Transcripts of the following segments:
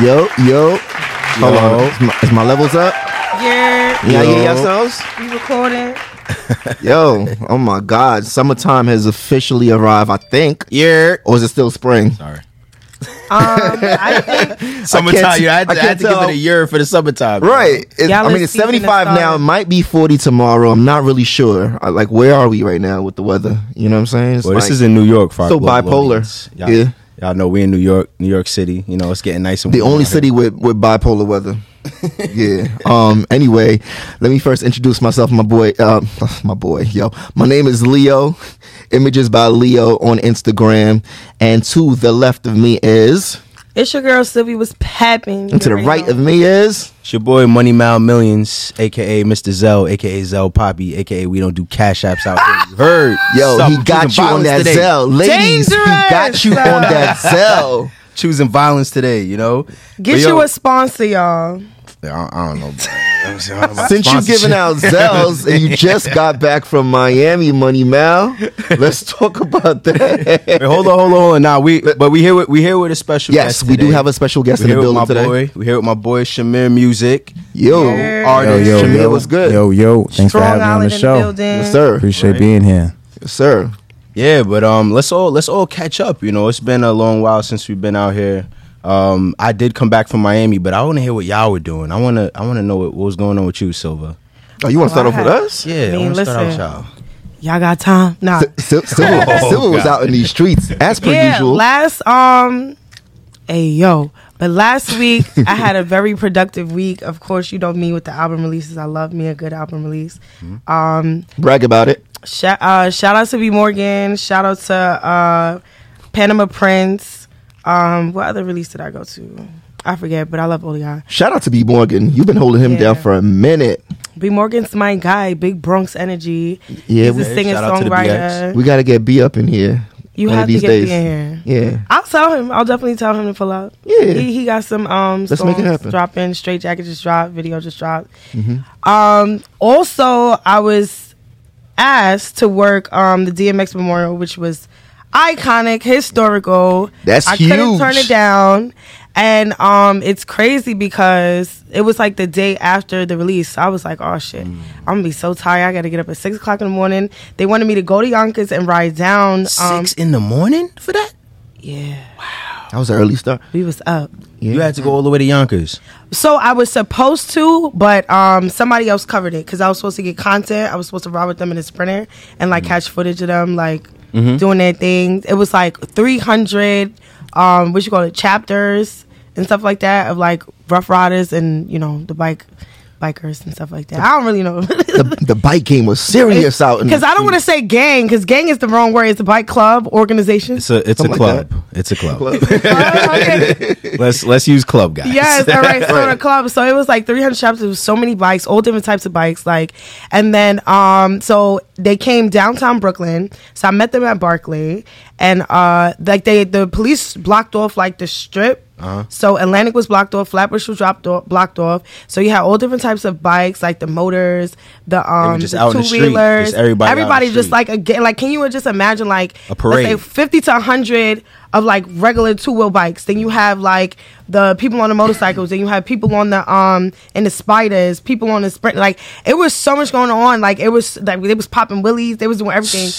Yo, yo. Hold on. Is my, is my levels up? Yeah, Yeah, Yo. yeah, yourselves? we recording. Yo, oh my God. Summertime has officially arrived, I think. Yeah. Or is it still spring? Sorry. Um, I think Summertime. Yeah, I had I to, I can't had to give it a year for the summertime. Right. It- I mean, it's 75 now. It might be 40 tomorrow. I'm not really sure. I, like, where are we right now with the weather? You know what I'm saying? It's Well, this is in New York. For so bipolar. audience. Yeah. Y'all know we in New York, New York City. You know, it's getting nice and the only city with, with bipolar weather. yeah. Um. Anyway, let me first introduce myself. My boy. Uh, my boy. Yo. My name is Leo. Images by Leo on Instagram. And to the left of me is, it's your girl Sylvia was papping. and to the right of me is. It's your boy Money Mal Millions, aka Mr. Zell, aka Zell Poppy, aka we don't do cash apps out there. You heard? Yo, Stop he got you on that today. Zell, ladies. He got you on that Zell. Choosing violence today, you know. Get But yo, you a sponsor, y'all. I, I don't know. bro. I don't know about Since you sponsorship. giving out Zells and you just got back from Miami, Money Mal, let's talk about that. Wait, hold on, hold on, hold on. Now we, but we here with we here with a special. Yes, guest we do have a special guest We in the here with building my today. boy. We here with my boy Shamir Muzik. Yo, Yeah. Artist. Yo, yo, Shamir yo. was good. Yo, yo. Thanks Strong for having me on the show. the yes, sir. Appreciate Right. being here. Yes, sir. Yeah, but um, let's all let's all catch up. You know, it's been a long while since we've been out here. Um, I did come back from Miami, but I want to hear what y'all were doing. I want to I want to know what, what was going on with you, Silva. Oh, you want to start off with us? Yeah, I, mean, want to start out with listen. y'all. Y'all got time? Nah. Sil- Silver, Oh, was out in these streets as per yeah, usual. last um hey yo. But last week I had a very productive week. Of course, you know me with the album releases. I love me a good album release. Um Brag about it. shout, uh, shout out to B Morgan, shout out to uh Panama Prince. Um what other release did I go to? I forget, but I love all. Shout out to B Morgan. You've been holding him Yeah. down for a minute. B Morgan's my guy, big Bronx energy. Yeah, He's we, a singer shout to songwriter. we got to get B up in here. You one have of these to get days. B in here. Yeah. I'll tell him. I'll definitely tell him to pull out. Yeah. He, he got some um Let's make it songs happen. dropping. Straight Jacket just dropped. Video just dropped. Mm-hmm. Um. Also, I was asked to work um the DMX Memorial, which was iconic, historical. That's huge. I couldn't turn it down. And um, it's crazy because it was like the day after the release. I was like, "Oh shit, Mm. I'm gonna be so tired. I got to get up at six o'clock in the morning." They wanted me to go to Yonkers and ride down. Um, Six in the morning for that. yeah, Wow. That was an early start. we was up. Yeah. You had to go all the way to Yonkers. So I was supposed to, but um, somebody else covered it because I was supposed to get content. I was supposed to ride with them in a sprinter and like catch footage of them like doing their thing. It was like 300, um, what you call it, chapters and stuff like that of like Ruff Ryders and you know the bike bikers and stuff like that. I don't really know. the, the bike game was serious out Because I don't want to say gang, because gang is the wrong word. It's a bike club organization. It's a it's Something a like club. it's a club. Oh, okay. let's let's use club guys. Yes, all right. So the club. So it was like 300 shops. It was so many bikes, all different types of bikes. Like, and then um, so they came downtown Brooklyn. So I met them at Barclay, and uh, like they the police blocked off like the strip. Uh-huh. So Atlantic was blocked off, Flatbush was dropped off, blocked off. So you had all different types of bikes, like the motors, the um, the out in the two wheelers. everybody out in the everybody just like again, like can you just imagine like A parade. 50 to 100 of like regular two wheel bikes. Then you have like the people on the motorcycles. Then you have people on the um in the spiders. People on the sprint. Like it was so much going on. Like it was like they was popping willies. They was doing everything.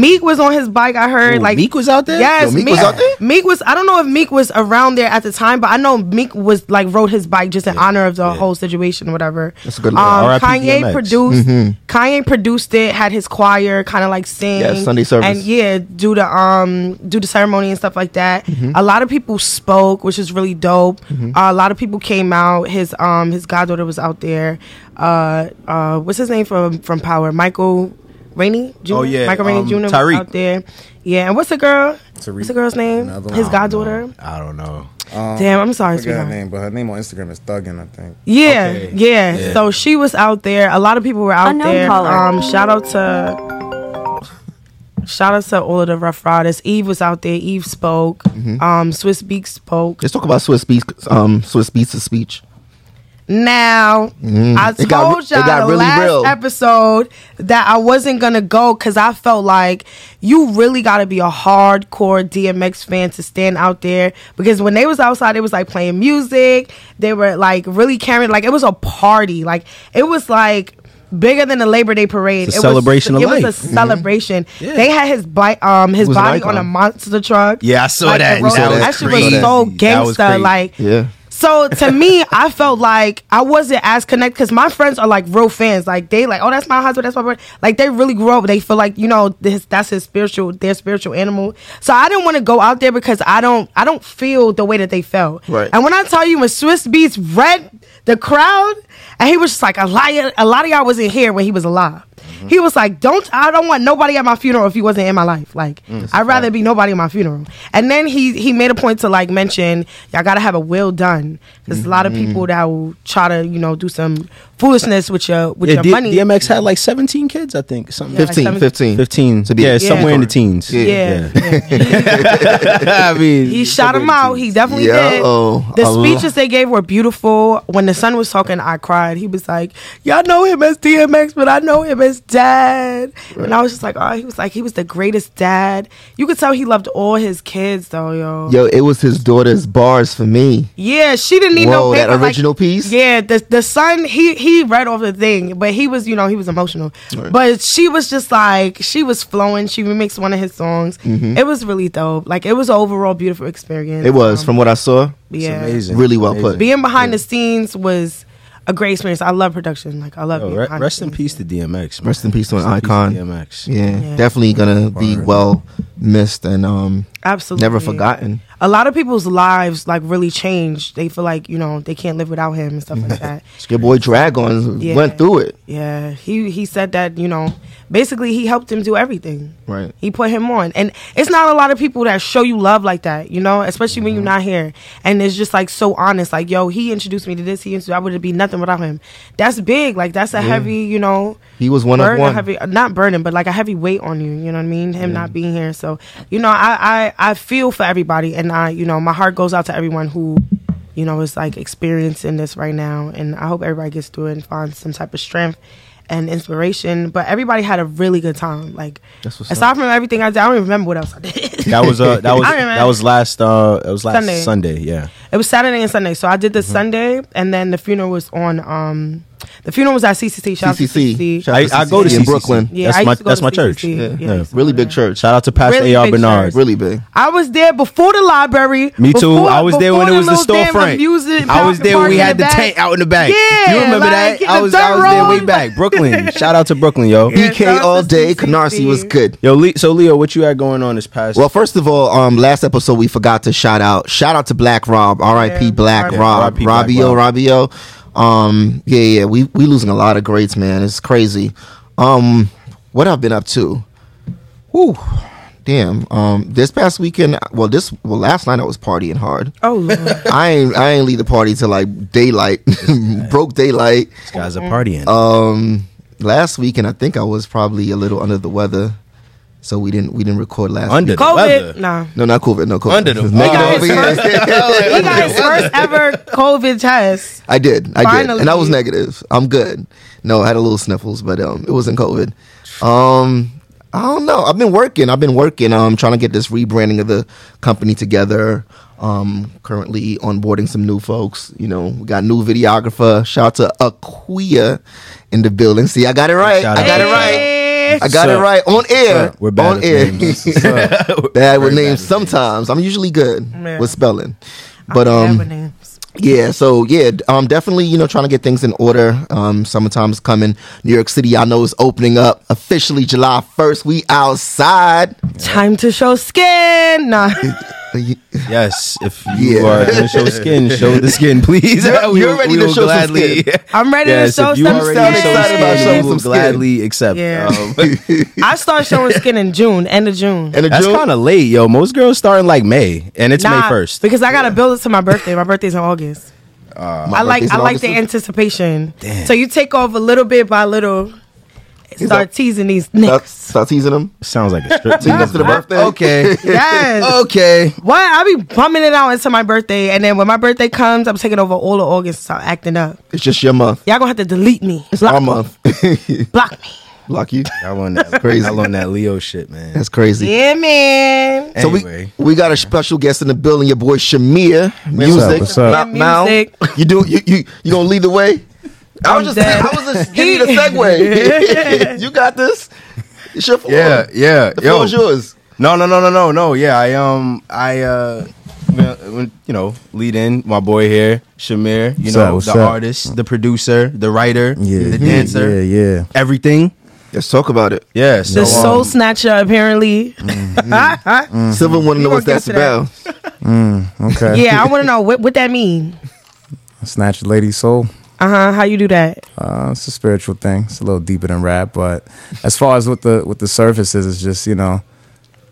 Meek was on his bike. I heard Ooh, like Meek was out there? Yes, Yo, Meek was out there? Meek was. I don't know if Meek was around there at the time, but I know Meek was like rode his bike just in honor of the whole situation or whatever. That's a good Um, Kanye DMX. produced. Kanye produced it. Had his choir kind of like sing. Yeah, Sunday service. And yeah, do the um do the ceremony and stuff like that. A lot of people spoke, which is really dope. Uh, a lot of people came out. His um his goddaughter was out there. Uh uh what's his name from from Power? Michael Rainey Jr. Oh, yeah, Michael Rainey um, Jr. was Tariq. out there. Yeah, and what's the girl? Tariq. What's the girl's name? Another His one. goddaughter. I don't know. Um, Damn, I'm sorry, I forget her name, but her name on Instagram is Thuggin, I think. Yeah, Okay. yeah, Yeah. So she was out there. A lot of people were out there. Um, shout out to shout out to all of the Ruff Ryders. Eve was out there. Eve spoke. Mm-hmm. Um, Swizz Beatz spoke. Let's talk about Swizz Beatz. Um, Swizz Beatz' speech. Now, I Mm. Got- told y'all got the really last real. episode that I wasn't gonna go because I felt like you really got to be a hardcore DMX fan to stand out there. Because when they was outside, it was like playing music. They were like really carrying, like it was a party. Like it was like bigger than the Labor Day parade. It's a it celebration was, of it was life. a celebration. Yeah. They had his bite, um, his body on a monster truck. Yeah, I saw Like, that. the road- That was that shit was so gangster. Like Yeah. So to me, I felt like I wasn't as connected because my friends are like real fans. Like they like, oh, that's my husband, that's my brother. Like they really grew up. They feel like you know this, that's his spiritual, their spiritual animal. So I didn't want to go out there because I don't, I don't feel the way that they felt. Right. And when I tell you, when Swizz Beatz read the crowd, and he was just like, a lot, a lot of y'all wasn't here when he was alive. He was like, "Don't I don't want nobody at my funeral if he wasn't in my life. Like I'd rather be nobody at my funeral." And then he he made a point to like mention y'all got to have a will done because a lot of people that will try to you know do some foolishness with your with Yeah, your D- money. DMX had like 17 kids, I think. Something. Yeah, like 15, seven- 15. 15. To be- yeah, Yeah. somewhere in the teens. yeah, yeah. I mean, He shot him out. He definitely Yo, did. The I speeches they gave were beautiful. When the son was talking, I cried. He was like, "Y'all know him as DMX, but I know him as dad." And I was just like, "Oh, he was like he was the greatest dad." You could tell he loved all his kids, though, yo. Yo, it was his daughter's bars for me. Yeah, she didn't need no Whoa, that paper. like- original piece? Yeah, the the son he he read off the thing, but he was you know he was emotional. Right. But she was just like she was flowing. She remixed one of his songs. It was really dope. Like it was an overall beautiful experience. Mm-hmm. It was, Um, from what I saw. yeah. amazing. Really well Amazing. put. Being behind the scenes was a great experience. I love production. Like I love Yo, re- behind the rest in peace to DMX. man. Rest in peace to an Rest in peace icon. DMX. Yeah, Yeah. definitely gonna be well missed and um Absolutely. never forgotten. A lot of people's lives like really changed. They feel like, you know, they can't live without him and stuff like that. Your boy Drag-On Yeah. went through it. Yeah. He he said that, you know, basically he helped him do everything. Right. He put him on. And it's not a lot of people that show you love like that, you know, especially when you're mm-hmm. not here. And it's just like so honest. Like, yo, he introduced me to this, he introduced I would be nothing without him. That's big. Like that's a heavy, you know, He was one of burden, one. heavy not burden, but like a heavy weight on you. You know what I mean? Him not being here. So, you know, I, I I feel for everybody, and I, you know, my heart goes out to everyone who, you know, is like experiencing this right now, and I hope everybody gets through it and finds some type of strength and inspiration. But everybody had a really good time. Like aside up. from everything I did, I don't even remember what else I did. That was uh that was that was last uh it was last Sunday. Sunday, yeah. It was Saturday and Sunday. So I did the Mm-hmm. Sunday, and then the funeral was on. um The funeral was at CCC. Shout out to CCC. Shout I, out I go to CCC in Brooklyn. Yeah, that's I my used to go that's to my church. Yeah. Yeah. Yeah. Really big church. Shout out to Pastor Really A.R. Bernard. church. Really big. I was there before the library. Me too. before- I was there when it was the little damn storefront. Music I was there when we had the back. tent out in the back. Yeah, you remember like, that? in I the was I was there way dirt back. Brooklyn. Shout out to Brooklyn, yo. BK all day. CCC. Canarsie was good. Yo, so Leo, what you had going on this past? Well, first of all, um, last episode we forgot to shout out. Shout out to Black Rob, R.I.P. Black Rob, R.I.P. Black Robbio, Robbio. Um, yeah, yeah, we we losing a lot of greats, man. It's crazy. Um, what I've been up to? Whew, damn. Um, this past weekend, well, this well last night I was partying hard. Oh lord. I ain't I ain't leave the party till like daylight, broke daylight. These guys are partying. Um, last weekend I think I was probably a little under the weather, so we didn't we didn't record last. Under week. the COVID. weather. Nah. No, not COVID. No COVID. Under the It's negative Oh, over He got here. his He got his first ever COVID test. I did. I did, and I was negative. I'm good. No, I had a little sniffles, but um, it wasn't COVID. Um, I don't know. I've been working. I've been working. Um, trying to get this rebranding of the company together. Um, currently onboarding some new folks. You know, we got new videographer. Shout out to Aquia in the building. See, I got it right. Shout I out. got it right. Hey. I got Sir. it right on air. Sir, we're bad on with air. names. bad with Very names bad. sometimes. I'm usually good Yeah. with spelling, but I um, yeah, so yeah, um, definitely, you know, trying to get things in order. Um, summertime's coming. New York City, I know is opening up officially July first. We outside. Time to show skin. Nah. Yes, if you Yeah. are going to show skin, show the skin, please. You're- We you're ready we to will show some gladly. skin. I'm ready Yes, to show you some already sound skin. excited about skin, showing we will skin. gladly accept. Yeah. Um, I start showing skin in June, end of June. And a that's kind of late, yo. Most girls start in like May, and it's May first. because I gotta build it to my birthday. My birthday's in August. My I like I like the too. anticipation. Damn. So you take off a little bit by little. Start teasing these Start, niggas. start teasing them. Sounds like a strip tease. to the birthday. Okay. Yes. okay. What? I be bumming it out until my birthday, and then when my birthday comes, I'm taking over all the organs, start acting up. It's just your month. Y'all gonna have to delete me. It's block our me. month. Block me. Block you. Y'all on that crazy. Y'all on that Leo shit, man. That's crazy. Yeah, man. So Anyway. we we got a special guest in the building. Your boy Shamir, music. What's up? Ma- Yeah, Mal, music. you do you you you gonna lead the way? I was I'm just dead. I was just giving you the segue. you got this. It's your floor. yeah, yeah. The Yo. floor is yours. No, no, no, no, no, no. Yeah, I um, I uh, when- when, you know, lead in my boy here, Shamir. You What's know, up, the up? artist, the producer, the writer, Yeah, the dancer, Yeah, yeah. everything. Let's talk about it. Yeah. So, The soul um, snatcher, apparently. Silver want to know what that's get to about. Okay. yeah, I want to know what what that mean. Snatch a lady's soul. Uh huh. How you do that? Uh, it's a spiritual thing. It's a little deeper than rap, but as far as what the what the surface is, it's just you know,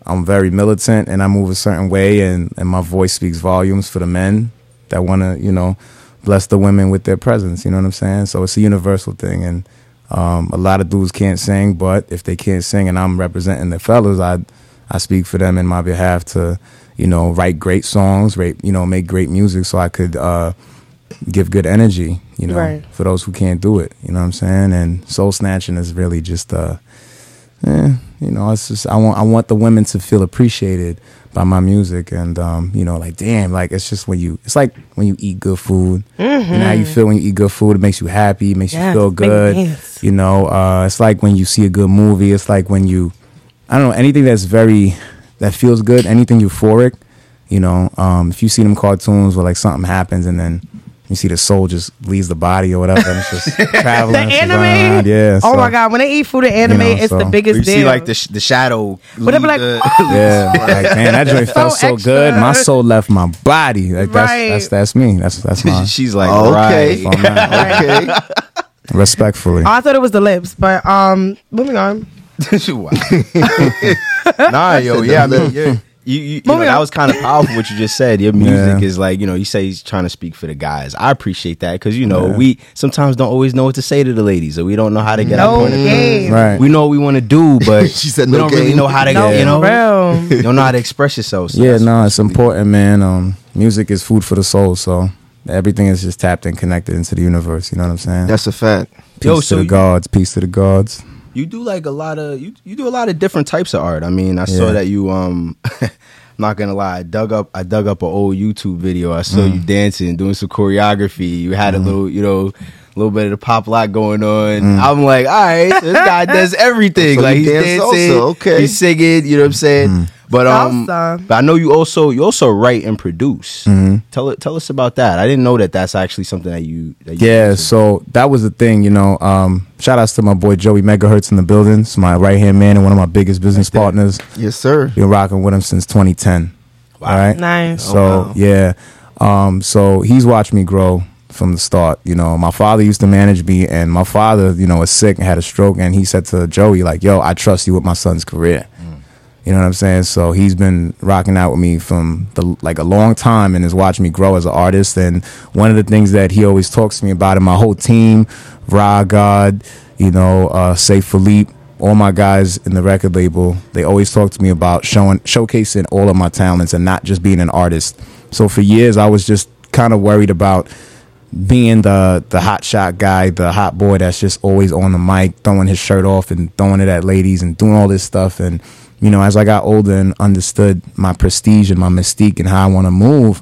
I'm very militant and I move a certain way, and and my voice speaks volumes for the men that want to you know bless the women with their presence. You know what I'm saying? So it's a universal thing, and um, a lot of dudes can't sing, but if they can't sing, and I'm representing the fellas, I I speak for them in my behalf to you know write great songs, write you know make great music, so I could. uh give good energy, you know, Right. for those who can't do it. You know what I'm saying? And soul snatching is really just uh eh, you know, it's just I want I want the women to feel appreciated by my music and um, you know, like damn, like it's just when you it's like when you eat good food. You know how you feel when you eat good food, it makes you happy, it makes Yes, you feel good. You know, uh it's like when you see a good movie, it's like when you I don't know, anything that's very that feels good, anything euphoric, you know, um, if you see them cartoons where like something happens and then you see the soul just leaves the body or whatever, and it's just The traveling. it's anime. around, yeah. oh my god, when they eat food in anime, know, it's the so- biggest you deal. see like the sh- the shadow. But they be like, the- "Oh." Yeah, like man, that joint felt So so good. My soul left my body. Like that's Right. that's that's me. That's that's my She's like, Okay. right. that's my man. Okay. respectfully. Oh, I thought it was the lips, but um, moving on. Nah, yo, yeah, I mean, you're, you, you, you know, that was kind of powerful what you just said. Your music Yeah. is like, you know, you say he's trying to speak for the guys. I appreciate that because you know Yeah. we sometimes don't always know what to say to the ladies, or we don't know how to get our No point game. Right. We know what we want to do, but She said we no don't really know how to, No, you know, real. you don't know how to express yourself. So yeah, no, it's important, man. Um, music is food for the soul, so everything is just tapped and connected into the universe. You know what I'm saying? That's a fact. peace Yo, to the gods. Peace to the gods. You do like a lot of you, you do a lot of different types of art. I mean, I saw that you um I'm not gonna lie, I dug up I dug up an old YouTube video. I saw you dancing, doing some choreography. You had a little, you know, little bit of the pop lock going on. I'm like, all right, so this guy does everything. So like he's dance dancing, also, okay. he's singing, you know what I'm saying? But um Awesome. but I know you also you also write and produce. Mm-hmm. Tell it tell us about that. I didn't know that that's actually something that you that you Yeah, do. so that was the thing, you know. Um, shout outs to my boy Joey Megahertz in the building. It's my right hand man and one of my biggest business partners. Yes, sir. Been rocking with him since 2010. All right. Nice. So wow. yeah, um, so he's watched me grow from the start. You know, my father used to manage me, and my father, you know, was sick and had a stroke, and he said to Joey, like, "Yo, I trust you with my son's career." You know what I'm saying? So he's been rocking out with me from the like a long time and has watched me grow as an artist. And one of the things that he always talks to me about, and my whole team, Ra God, you know, uh, Say Philippe, all my guys in the record label, they always talk to me about showing showcasing all of my talents and not just being an artist. So for years I was just kind of worried about being the the hot shot guy, the hot boy that's just always on the mic, throwing his shirt off and throwing it at ladies and doing all this stuff. And you know, as I got older and understood my prestige and my mystique and how I want to move,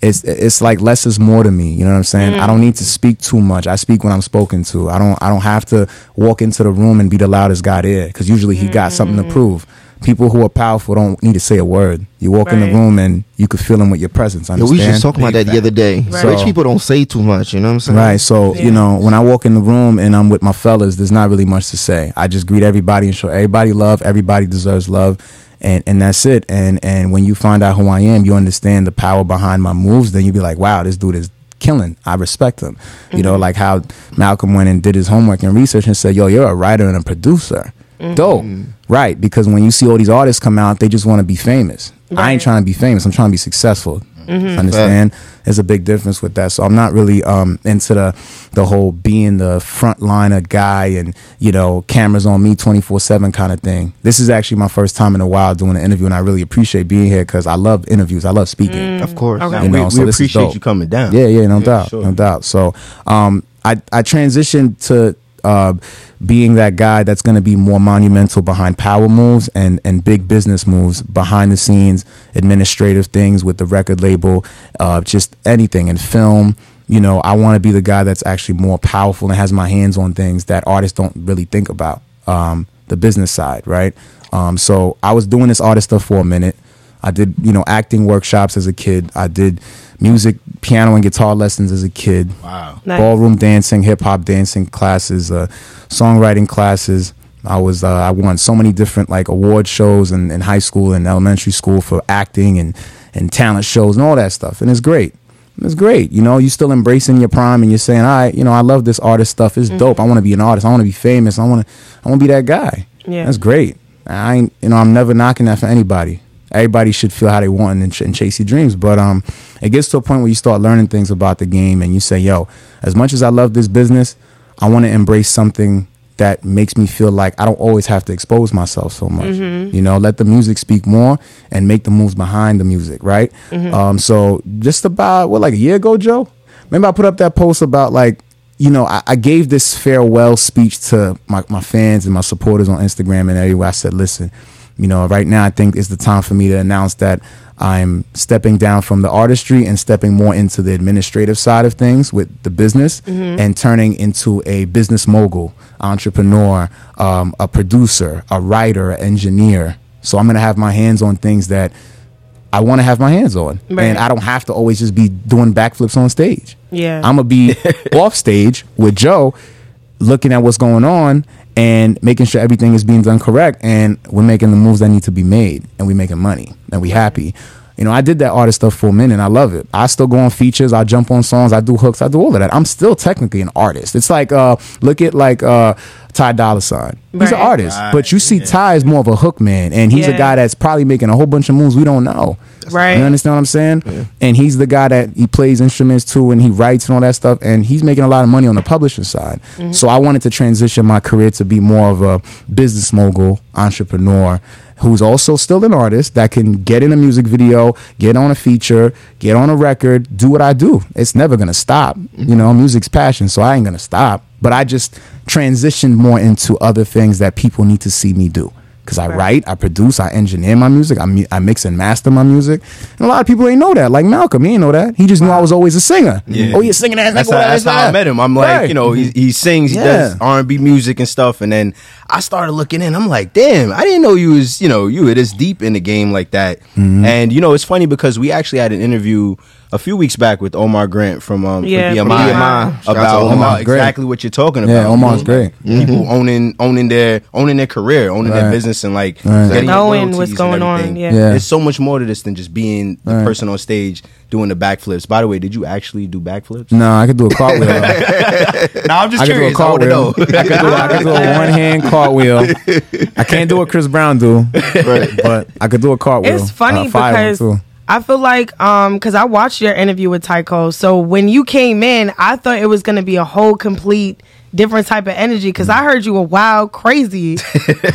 it's it's like less is more to me. You know what I'm saying? I don't need to speak too much. I speak when I'm spoken to. I don't I don't have to walk into the room and be the loudest guy there because usually he got something to mm. prove. People who are powerful don't need to say a word. You walk in the room and you could feel them with your presence. Yo, Understand? we just talking about that the other day. Right. Rich So- people don't say too much. You know what I'm saying? Right. So, Yeah. you know, when I walk in the room and I'm with my fellas, there's not really much to say. I just greet everybody and show everybody love. Everybody deserves love. And and that's it. And and when you find out who I am, you understand the power behind my moves, then you be like, wow, this dude is killing. I respect him. You know, mm-hmm. like how Malcolm went and did his homework and research and said, Yo, you're a writer and a producer. Dope. Right. Because when you see all these artists come out, they just want to be famous. I ain't trying to be famous. I'm trying to be successful. Understand? There's a big difference with that. So I'm not really um, into the the whole being the frontliner guy and you know cameras on me 24 seven kind of thing. This is actually my first time in a while doing an interview, and I really appreciate being here because I love interviews. I love speaking. Of course. Okay. You we, know, we so this appreciate you coming down. Yeah, yeah, no doubt, sure. no doubt. So, um, I I transitioned to uh, being that guy that's going to be more monumental behind power moves and and big business moves behind the scenes, administrative things with the record label, uh, just anything in film. You know, I want to be the guy that's actually more powerful and has my hands on things that artists don't really think about. Um, the business side, right? Um, so I was doing this artist stuff for a minute. I did, you know, acting workshops as a kid. I did music, piano, and guitar lessons as a kid. Wow. Nice. Ballroom dancing, hip hop dancing classes, uh, songwriting classes. I was uh, I won so many different like award shows in, in high school and elementary school for acting and and talent shows and all that stuff. And it's great. It's great. You know, You're still embracing your prime and you're saying, all right, you know, I love this artist stuff. It's dope. I want to be an artist. I want to be famous. I want to I want to be that guy. Yeah. That's great. I ain't, you know, I'm never knocking that for anybody. Everybody should feel how they want and, ch- and chase your dreams. But um, it gets to a point where you start learning things about the game and you say, yo, as much as I love this business, I want to embrace something that makes me feel like I don't always have to expose myself so much. You know, let the music speak more and make the moves behind the music, right? Um, so just about what like a year ago, Joe, remember I put up that post about like you know, I, I gave this farewell speech to my, my fans and my supporters on Instagram and everywhere. I said, listen, you know, right now I think it's the time for me to announce that I'm stepping down from the artistry and stepping more into the administrative side of things with the business and turning into a business mogul, entrepreneur, um, a producer, a writer, an engineer. So I'm going to have my hands on things that I want to have my hands on. Right. And I don't have to always just be doing backflips on stage. Yeah. I'm gonna be off stage with Joe, looking at what's going on and making sure everything is being done correct, and we're making the moves that need to be made, and we're making money, and we happy. You know, I did that artist stuff for a minute. And I love it. I still go on features. I jump on songs. I do hooks. I do all of that. I'm still technically an artist. It's like uh, look at like uh, Ty Dolla Sign. He's an Right. artist, but you see Ty is more of a hook man, and he's a guy that's probably making a whole bunch of moves we don't know. Right. You understand what I'm saying? And he's the guy that he plays instruments too, and he writes and all that stuff, and he's making a lot of money on the publishing side. Mm-hmm. So I wanted to transition my career to be more of a business mogul, entrepreneur, who's also still an artist that can get in a music video, get on a feature, get on a record, do what I do. It's never gonna stop. You know, music's passion, so I ain't gonna stop. But I just transitioned more into other things that people need to see me do because I write, I produce, I engineer my music, I, mi- I mix and master my music. And a lot of people ain't know that. Like Malcolm, he ain't know that. He just knew I was always a singer. Yeah. Oh, you're singing ass That's, nigga. how, what that's that, how I met him. I'm like, Right. you know, he, he sings, he Yeah. does R and B music and stuff, and then I started looking in. I'm like, damn, I didn't know you was, you know, you were this deep in the game like that. Mm-hmm. And you know, it's funny because we actually had an interview a few weeks back with Omar Grant from um Yeah, from BMI, BMI. Shout out to about Omar. exactly what you're talking about. Yeah, Omar's great. People owning owning their owning their career, owning their business, and like Right. getting Knowing what's going on, yeah. Yeah. There's so much more to this than just being the Right. person on stage doing the backflips. By the way, did you actually do backflips? No, I could do a cartwheel. No, I'm just I could do a curious. I want to know. cartwheel. I could do, I could do a one hand cartwheel. I can't do what Chris Brown do, but I could do a cartwheel. It's funny Uh, because too. I feel like um because I watched your interview with Tycho. So when you came in, I thought it was gonna be a whole complete different type of energy because I heard you were wild crazy.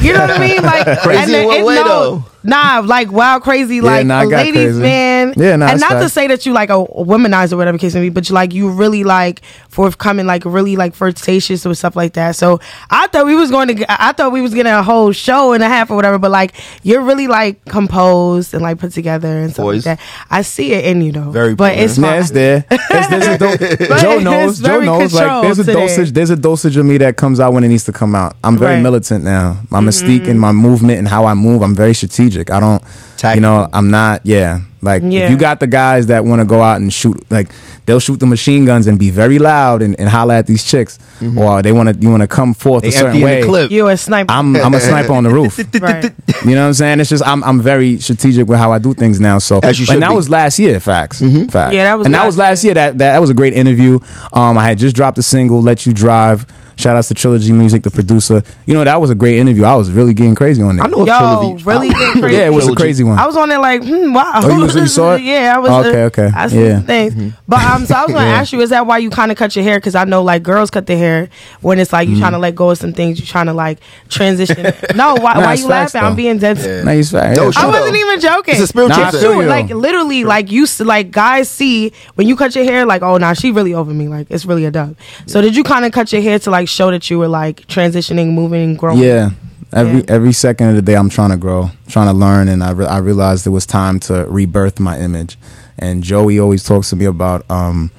You know what I mean? Like Crazy in what it- way, no, though? Nah, like wild crazy, like nah, I a ladies crazy. man. Yeah, nah, and that's not to say that you like a, a womanizer or whatever case may be, but you like you really like forthcoming, like really like flirtatious or stuff like that. So I thought we was going to, get- I thought we was getting a whole show and a half or whatever, but like you're really like composed and like put together and stuff Poised. like that. I see it in you though, Very but it's poised. Yeah, it's there. It's, there's a do- Joe it's knows. Joe knows. Like there's a today. dosage. There's a dosage of me that comes out when it needs to come out. I'm very Right. Mm-hmm. militant now. My mystique and my movement and how I move. I'm very strategic. I don't. You know, I'm not. Yeah. Like Yeah. if you got the guys that want to go out and shoot, like they'll shoot the machine guns and be very loud and, and holler at these chicks, or they want to you want to come forth They a certain way. You're a sniper. I'm I'm a sniper on the roof. right. You know what I'm saying? It's just I'm I'm very strategic with how I do things now. So As you and that be. was last year, facts. Facts. Yeah, that was and that last was last year. That, that that was a great interview. Um, I had just dropped a single, "Let You Drive." Shout outs to Trilogy Music, the producer. You know that was a great interview. I was really getting crazy on it. I know a Yo, trilogy. really getting crazy. Yeah, it was a crazy one. I was on there like, hmm, wow. Oh, you was was you saw it? Yeah, I was. Okay, uh, okay. I see Yeah. the things. But um, so I was gonna Yeah. ask you, is that why you kind of cut your hair? Because I know like girls cut their hair when it's like you trying to let go of some things, you trying to like transition. no, why, Nah, why it's you facts, laughing? I'm being dead. Yeah. No, he's right. No, Yeah. shut I wasn't even joking. It's a spiritual Nah, thing. feel True, you. like literally, like you, s- like guys see when you cut your hair, like oh, nah, she really over me. Like it's really a dub. So did you kind of cut your hair to like show that you were like transitioning, moving, growing? Yeah. Every Yeah. every second of the day, I'm trying to grow, trying to learn, and I re- I realized it was time to rebirth my image. And Joey always talks to me about um,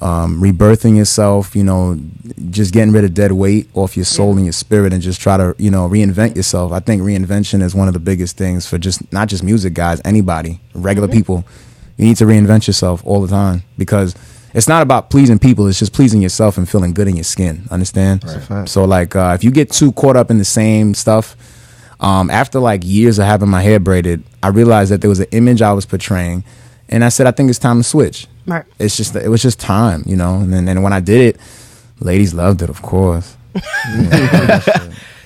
um, rebirthing yourself. You know, just getting rid of dead weight off your soul and your spirit, and just try to you know reinvent yourself. I think reinvention is one of the biggest things for just not just music guys, anybody, regular people. You need to reinvent yourself all the time because it's not about pleasing people. It's just pleasing yourself and feeling good in your skin. Understand? fact. So like, uh, if you get too caught up in the same stuff, um, after like years of having my hair braided, I realized that there was an image I was portraying, and I said, I think it's time to switch. Right. It's just it was just time, you know. And then and when I did it, ladies loved it, of course.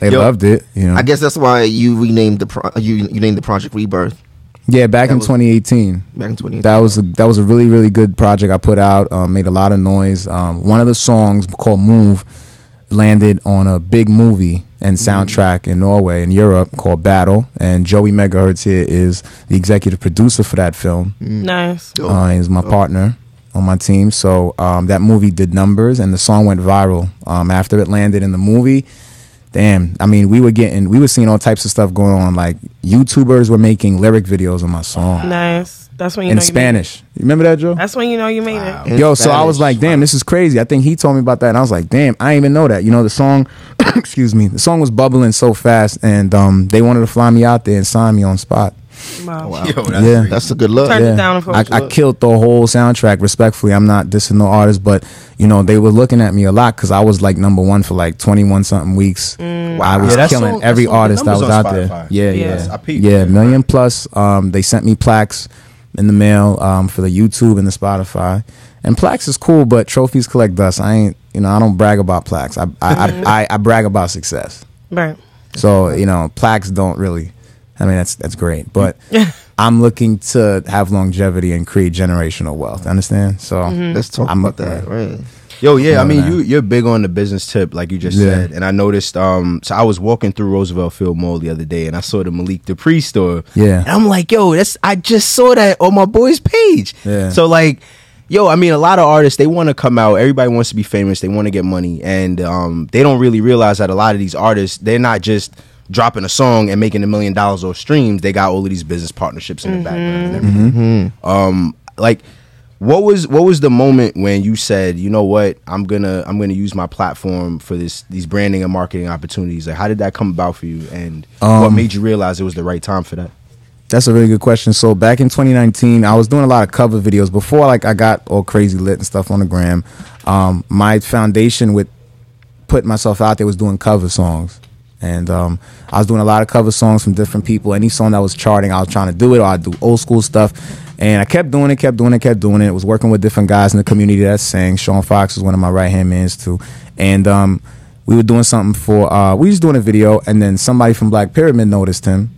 they Yo, loved it, you know. I guess that's why you renamed the pro- you you named the project Rebirth yeah, back that in was- 2018. back in 2018. That was a, that was a really really good project I put out. Um, made a lot of noise. Um, one of the songs called "Move" landed on a big movie and soundtrack in Norway and Europe called Battle. And Joey Megahertz here is the executive producer for that film. Nice. Uh, he's my partner on my team. So um, that movie did numbers, and the song went viral. Um, after it landed in the movie, damn, I mean, we were getting, we were seeing all types of stuff going on. Like YouTubers were making lyric videos on my song Nice. That's when you in know you made it. Spanish. You remember that, Joe? That's when you know you made it. In Yo, so I was like, damn, this is crazy. I think he told me about that, and I was like, damn, I didn't even know that. You know, the song, excuse me, the song was bubbling so fast, and um, they wanted to fly me out there and sign me on spot. Wow. Yo, that's Yeah. crazy. That's a good look. Turn it down for I, I killed the whole soundtrack. Respectfully, I'm not dissing no artist, but you know they were looking at me a lot because I was like number one for like 21 something weeks. Wow! I was Yeah, killing song- every that song- the artist that was on out there. Yeah, Yeah. yeah, I peeped. yeah. Million plus. Um, they sent me plaques in the mail um, for the YouTube and the Spotify. And plaques is cool, but trophies collect dust. I ain't, you know, I don't brag about plaques. I I, I, I, I brag about success. Right. So you know, plaques don't really. I mean, that's that's great, but I'm looking to have longevity and create generational wealth. Understand? So Let's talk I'm about that. Right. Yo, yeah, I mean, nah. you you're big on the business tip, like you just Yeah. said, and I noticed. Um, so I was walking through Roosevelt Field Mall the other day, and I saw the Malik Dupree store. Yeah. and I'm like, yo, that's I just saw that on my boy's page. Yeah. So like, yo, I mean, a lot of artists they want to come out. Everybody wants to be famous. They want to get money, and um, they don't really realize that a lot of these artists they're not just dropping a song and making a million dollars or streams. They got all of these business partnerships in the background and everything. Um, like what was what was the moment when you said, you know what, I'm gonna I'm gonna use my platform for this these branding and marketing opportunities? Like, how did that come about for you, and what Um, made you realize it was the right time for that? That's a really good question. So back in 2019, I was doing a lot of cover videos before like I got all crazy lit and stuff on the gram. Um, my foundation with putting myself out there was doing cover songs. And um, I was doing a lot of cover songs from different people. Any song that was charting, I was trying to do it, or I'd do old school stuff. And I kept doing it, kept doing it, kept doing it. Was working with different guys in the community that sang. Sean Fox was one of my right hand mans too. And um, we were doing something for, uh, we was doing a video, and then somebody from Black Pyramid noticed him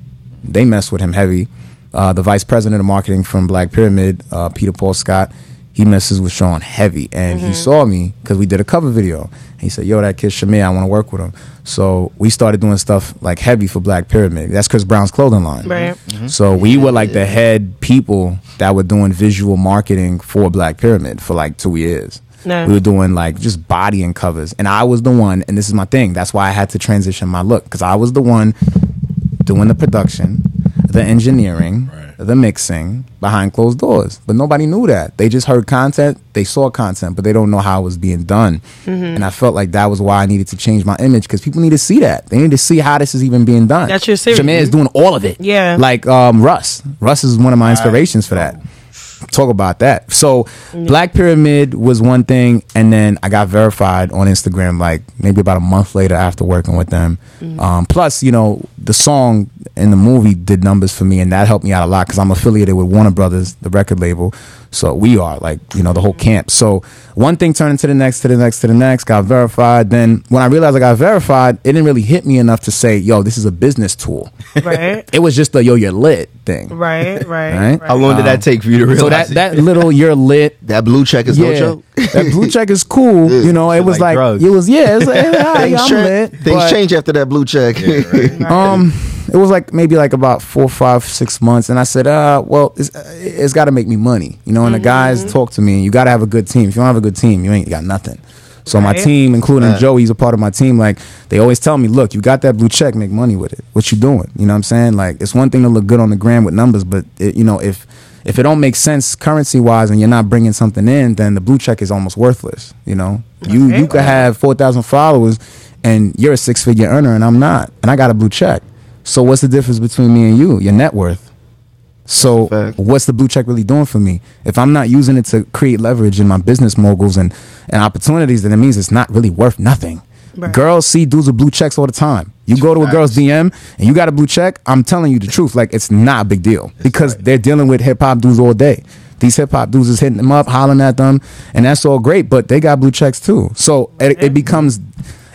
they messed with him heavy. Uh, the vice president of marketing from Black Pyramid, uh, Peter Paul Scott, he messes with Sean heavy, and he mm-hmm. saw me because we did a cover video. He said, "Yo, that kid Shamir, I want to work with him." So we started doing stuff like heavy for Black Pyramid. That's Chris Brown's clothing line. Right. Mm-hmm. So we were like the head people that were doing visual marketing for Black Pyramid for like two years. Nice. We were doing like just body and covers, and I was the one. And this is my thing. That's why I had to transition my look because I was the one doing the production, the engineering, the mixing behind closed doors. But nobody knew that. They just heard content, they saw content, but they don't know how it was being done. Mm-hmm. And I felt like that was why I needed to change my image because people need to see that. They need to see how this is even being done. That's your series. Shamir is doing all of it. Yeah. Like um, Russ. Russ is one of my inspirations for that. talk about that. So Black Pyramid was one thing, and then I got verified on Instagram like maybe about a month later after working with them. Um, plus, you know, the song and the movie did numbers for me, and that helped me out a lot because I'm affiliated with Warner Brothers, the record label. So we are like, you know, the whole camp. So one thing turned into the next, to the next, to the next, got verified. Then when I realized I got verified, it didn't really hit me enough to say, yo, this is a business tool. Right. It was just the yo, you're lit thing. Right. Right. Right? How long did that take for you to realize? So that, that little you're lit That blue check is no yeah, joke. that blue check is cool. You know, it was like like, it was yeah, it's like, yeah, Things, I'm lit. things but, change after that blue check. Yeah. Um, it was like maybe like about four, five, six months, and I said, uh, well, it's, uh, it's got to make me money, you know. And the guys talk to me. and You got to have a good team. If you don't have a good team, you ain't got nothing. So my team, including Joey, he's a part of my team. Like they always tell me, look, you got that blue check, make money with it. What you doing? You know what I'm saying? Like it's one thing to look good on the gram with numbers, but it, you know if if it don't make sense currency wise and you're not bringing something in, then the blue check is almost worthless. You know, you you could have four thousand followers and you're a six figure earner and I'm not, and I got a blue check. So what's the difference between me and you? Your net worth. So Fact. what's the blue check really doing for me? If I'm not using it to create leverage in my business moguls and, and opportunities, then it means it's not really worth nothing. Right. Girls see dudes with blue checks all the time. You go to a girl's DM and you got a blue check, I'm telling you the truth. Like it's not a big deal because they're dealing with hip hop dudes all day. These hip hop dudes is hitting them up, hollering at them, and that's all great, but they got blue checks too. So it, it becomes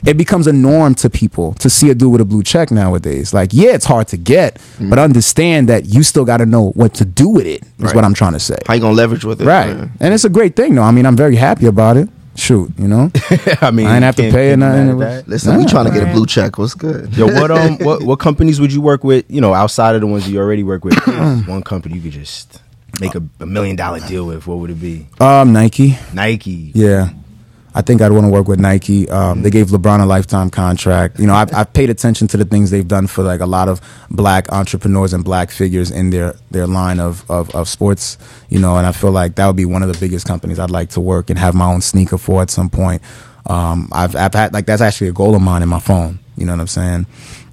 it becomes a norm to people to see a dude with a blue check nowadays. Like, yeah, it's hard to get, but understand that you still got to know what to do with it. Is Right. what I'm trying to say. How you gonna leverage with it? Right, Yeah. and it's a great thing though. I mean, I'm very happy about it. Shoot, you know, I mean, I ain't have to pay or can't be mad nothing. at that. Listen, we trying to get a blue check. What's good? Yo, what um, what what companies would you work with? You know, outside of the ones you already work with, one company you could just make a, a million dollar deal with. What would it be? um, Nike. Nike. Yeah. I think I'd want to work with Nike. Um, they gave LeBron a lifetime contract. You know, I've, I've paid attention to the things they've done for like a lot of black entrepreneurs and black figures in their, their line of, of, of sports, you know, and I feel like that would be one of the biggest companies I'd like to work and have my own sneaker for at some point. Um, I've, I've had like, that's actually a goal of mine in my phone. You know what I'm saying?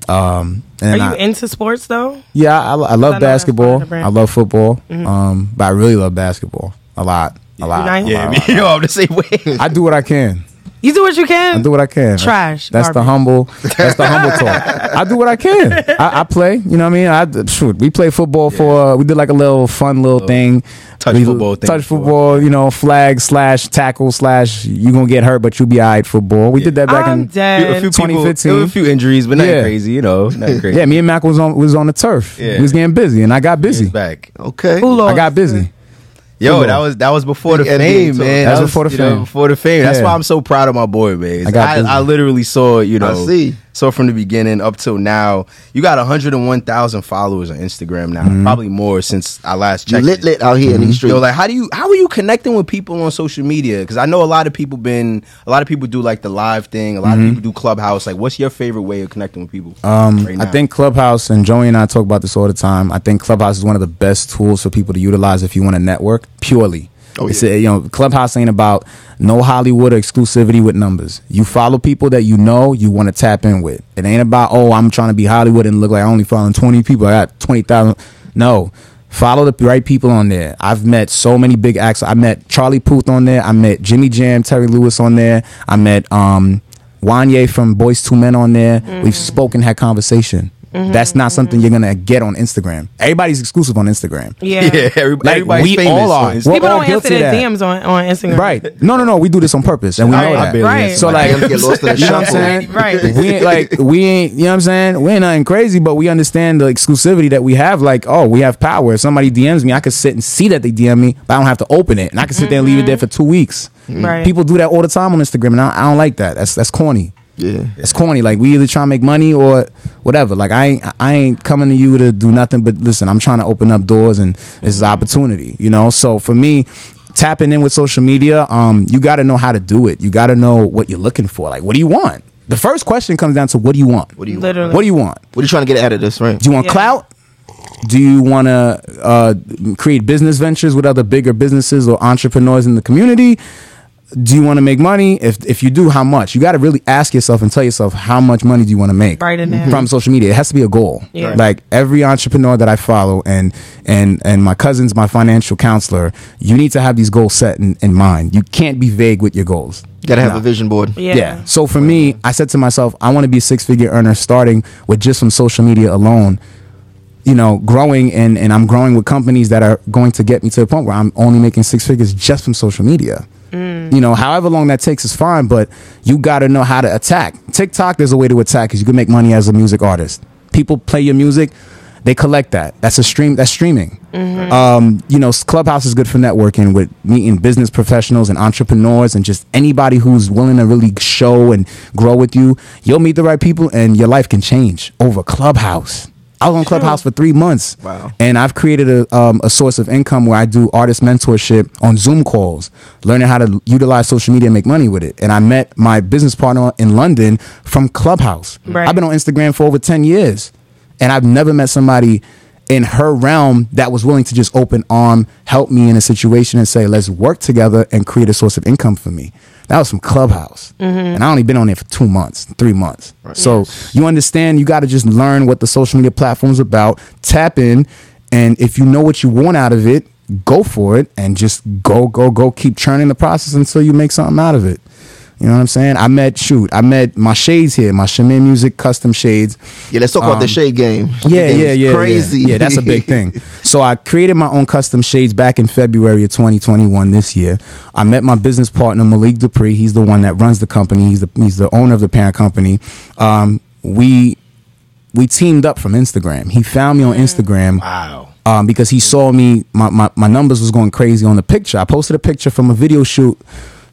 Um, Are you I, into sports though? yeah, I, I love basketball. of the brand. I love football. Um, but I really love basketball a lot. A lot. Nice. a Yeah, lot, me, yo, I'm the same way. I do what I can. You do what you can. I do what I can. Trash, That's the humble. That's the humble talk. I do what I can. I, I play. You know what I mean? I shoot. We play football for. Uh, we did like a little fun little thing. touch We- football thing Touch before. football. You know, flag slash tackle slash. You gonna get hurt, but you be alright. Football. We did that back I'm in. dead. a few 2015. there were a few injuries, but nothing Yeah. crazy. You know, nothing crazy. Yeah, me and Mac was on was on the turf. Yeah. We was getting busy, and I got He's busy. back. Okay. Who lost? I got busy. Yo, that was that was before the NBA fame, man. That was before the you know, fame. before the fame. That's Yeah. why I'm so proud of my boy, man. I got. I, I literally saw, you know, I see. Saw from the beginning up till now. You got 101,000 followers on Instagram now, Mm-hmm. probably more since I last You checked. lit it. lit out here in these streets. Yo, like, how do you how are you connecting with people on social media? Because I know a lot of people been a lot of people do like the live thing. A lot of people do Clubhouse. Like, what's your favorite way of connecting with people? Um, right I think Clubhouse and Joey and I talk about this all the time. I think Clubhouse is one of the best tools for people to utilize if you want to network purely. Oh, It's yeah. a- you know, Clubhouse ain't about no Hollywood or exclusivity with numbers. You follow people that you know you want to tap in with. It ain't about oh I'm trying to be Hollywood and look like I only following twenty people. I got twenty thousand. No. Follow the right people on there. I've met so many big acts. I met Charlie Puth on there. I met Jimmy Jam, Terry Lewis on there. I met um, Wanya from Boyz II Men on there. We've spoken, had conversation. Mm-hmm. That's not something you're gonna get on Instagram. Everybody's exclusive on Instagram. Yeah. yeah, everybody, Like, everybody's we famous. all are. We're People all don't answer guilty their. DMs on, on Instagram. Right. No, no, no. We do this on purpose, and we Right, know that. right. So like, get lost in the you know what I'm saying? Right. We ain't like we ain't. You know what I'm saying? We ain't nothing crazy, but we understand the exclusivity that we have. Like, oh, we have power. If somebody DMs me, I can sit and see that they DM me, but I don't have to open it, and I can sit there and leave it mm-hmm. there for two weeks. Right. People do that all the time on Instagram, and I, I don't like that. That's that's corny. Yeah. It's corny. Like we either trying to make money or whatever. Like I ain't I ain't coming to you to do nothing but listen. I'm trying to open up doors and this is opportunity. You know. So for me, tapping in with social media, um, you got to know how to do it. You got to know what you're looking for. Like what do you want? The first question comes down to what do you want? What do you Literally. What do you want? What are you trying to get out of this, right? Do you want Yeah. clout? Do you want to uh, create business ventures with other bigger businesses or entrepreneurs in the community? Do you want to make money? If if you do, how much? You got to really ask yourself and tell yourself how much money do you want to make Right in there. from social media. It has to be a goal. Yeah. Like every entrepreneur that I follow and and and my cousin's my financial counselor, you need to have these goals set in, in mind. You can't be vague with your goals. You gotta have No. a vision board. Yeah. So for me, I said to myself, I want to be a six figure earner starting with just from social media alone. You know, growing and, and I'm growing with companies that are going to get me to the point where I'm only making six figures just from social media. You know, however long that takes is fine, but you got to know how to attack. TikTok, there's a way to attack because you can make money as a music artist. People play your music, they collect that. That's a stream. That's streaming. Um, you know, Clubhouse is good for networking with meeting business professionals and entrepreneurs and just anybody who's willing to really show and grow with you. You'll meet the right people, and your life can change over Clubhouse. I was on Clubhouse for three months. Wow. And I've created a, um, a source of income where I do artist mentorship on Zoom calls, learning how to utilize social media and make money with it. And I met my business partner in London from Clubhouse. Right. I've been on Instagram for over 10 years. And I've never met somebody in her realm that was willing to just open arm, help me in a situation and say, let's work together and create a source of income for me. That was from Clubhouse. Mm-hmm. And I only been on there for two months, three months. So you understand, you got to just learn what the social media platform's about, tap in, and if you know what you want out of it, go for it and just go, go, go, keep churning the process until you make something out of it. You know what I'm saying? I met, shoot, I met my shades here, my Shamir Muzik custom shades. Yeah, let's talk about the Um, shade game. Yeah, yeah, yeah. Crazy. Yeah. yeah, that's a big thing. So I created my own custom shades back in February of 2021 this year. I met my business partner Malik Dupree. He's the one that runs the company. He's the he's the owner of the parent company. Um, we we teamed up from Instagram. He found me on Instagram Wow. um, because he saw me. My, my my numbers was going crazy on the picture. I posted a picture from a video shoot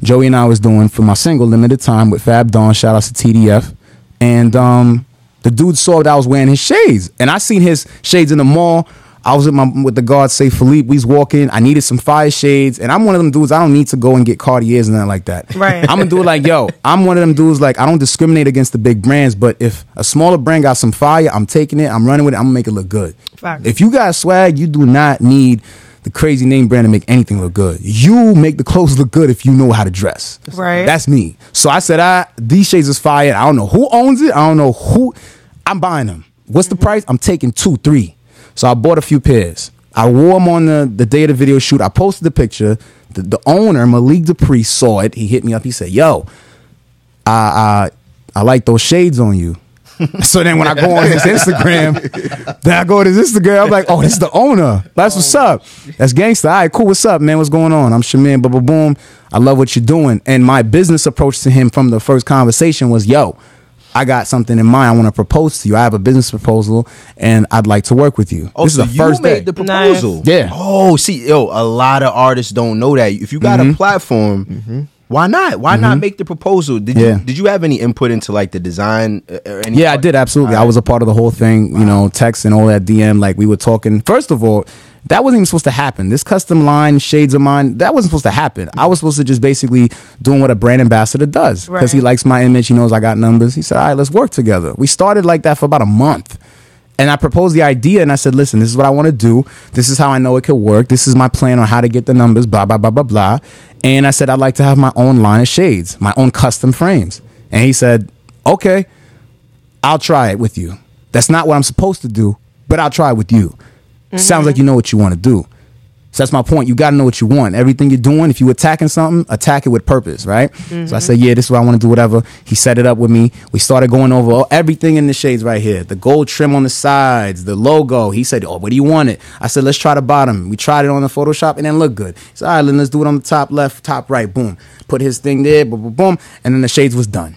Joey and I was doing for my single "Limited Time" with Fab Dawn. Shout out to TDF, and um, the dude saw that I was wearing his shades, and I seen his shades in the mall. I was with my with the guard, say Philippe. We was walking. I needed some fire shades, and I'm one of them dudes. I don't need to go and get Cartiers and nothing like that. Right. I'm gonna do it like yo. I'm one of them dudes. Like I don't discriminate against the big brands, but if a smaller brand got some fire, I'm taking it. I'm running with it. I'm gonna make it look good. Facts. If you got swag, you do not need the crazy name brand to make anything look good. You make the clothes look good if you know how to dress. Right. That's me. So I said, I these shades is fire. I don't know who owns it. I don't know who. I'm buying them. What's the price? I'm taking two, three. So I bought a few pairs. I wore them on the, the day of the video shoot. I posted the picture. The, the owner, Malik Dupree, saw it. He hit me up. He said, Yo, I, I, I like those shades on you. So then when I go on his Instagram, then I go to his Instagram, I'm like, oh, this is the owner. That's what's up. That's gangsta. All right, cool. What's up, man? What's going on? I'm Shamir, boom, boom, boom. I love what you're doing. And my business approach to him from the first conversation was, yo, I got something in mind. I want to propose to you. I have a business proposal and I'd like to work with you. Oh, this so is the first you made day. the proposal. Nice. Yeah. Oh, see, yo, a lot of artists don't know that. If you got Mm-hmm. a platform, why not? Why not make the proposal? Did Yeah. you did you have any input into like the design? uh, Or any Yeah, I did absolutely. I was a part of the whole thing. You know, text and all that DM. Like we were talking. First of all, that wasn't even supposed to happen. This custom line, shades of mine, that wasn't supposed to happen. I was supposed to just basically doing what a brand ambassador does because he likes my image. He knows I got numbers. He said, "All right, let's work together." We started like that for about a month. And I proposed the idea and I said, listen, this is what I want to do. This is how I know it could work. This is my plan on how to get the numbers, blah, blah, blah, blah, blah. And I said, I'd like to have my own line of shades, my own custom frames. And he said, okay, I'll try it with you. That's not what I'm supposed to do, but I'll try it with you. Mm-hmm. Sounds like you know what you want to do. So that's my point. You got to know what you want. Everything you're doing, if you attacking something, attack it with purpose, right? So I mm-hmm. said, yeah, this is what I want to do, whatever. He set it up with me. We started going over everything in the shades right here. The gold trim on the sides, the logo. He said, oh, what do you want it? I said, let's try the bottom. We tried it on the Photoshop and it looked good. He said, all right, then let's do it on the top left, top right. Boom. Put his thing there, boom, boom, boom. And then the shades was done.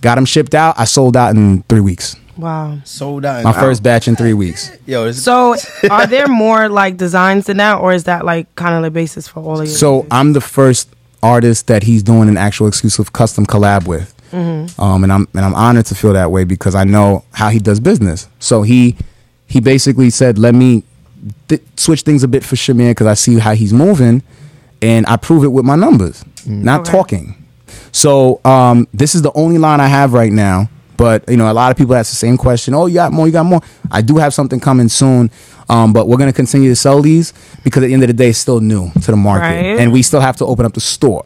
Got them shipped out. I sold out in three weeks. Wow. sold out. My first batch in three weeks. Yo, So, are there more like designs than that, or is that like kind of the basis for all of your? So I'm the first artist that he's doing an actual exclusive custom collab with, um, and I'm and I'm honored to feel that way because I know how he does business. So he he basically said, "Let me th- switch things a bit for Shamir because I see how he's moving, and I prove it with my numbers, not Okay. talking." So um, this is the only line I have right now. But you know, a lot of people ask the same question. Oh, you got more? You got more? I do have something coming soon. Um, but we're gonna continue to sell these because at the end of the day, it's still new to the market, Right. and we still have to open up the store,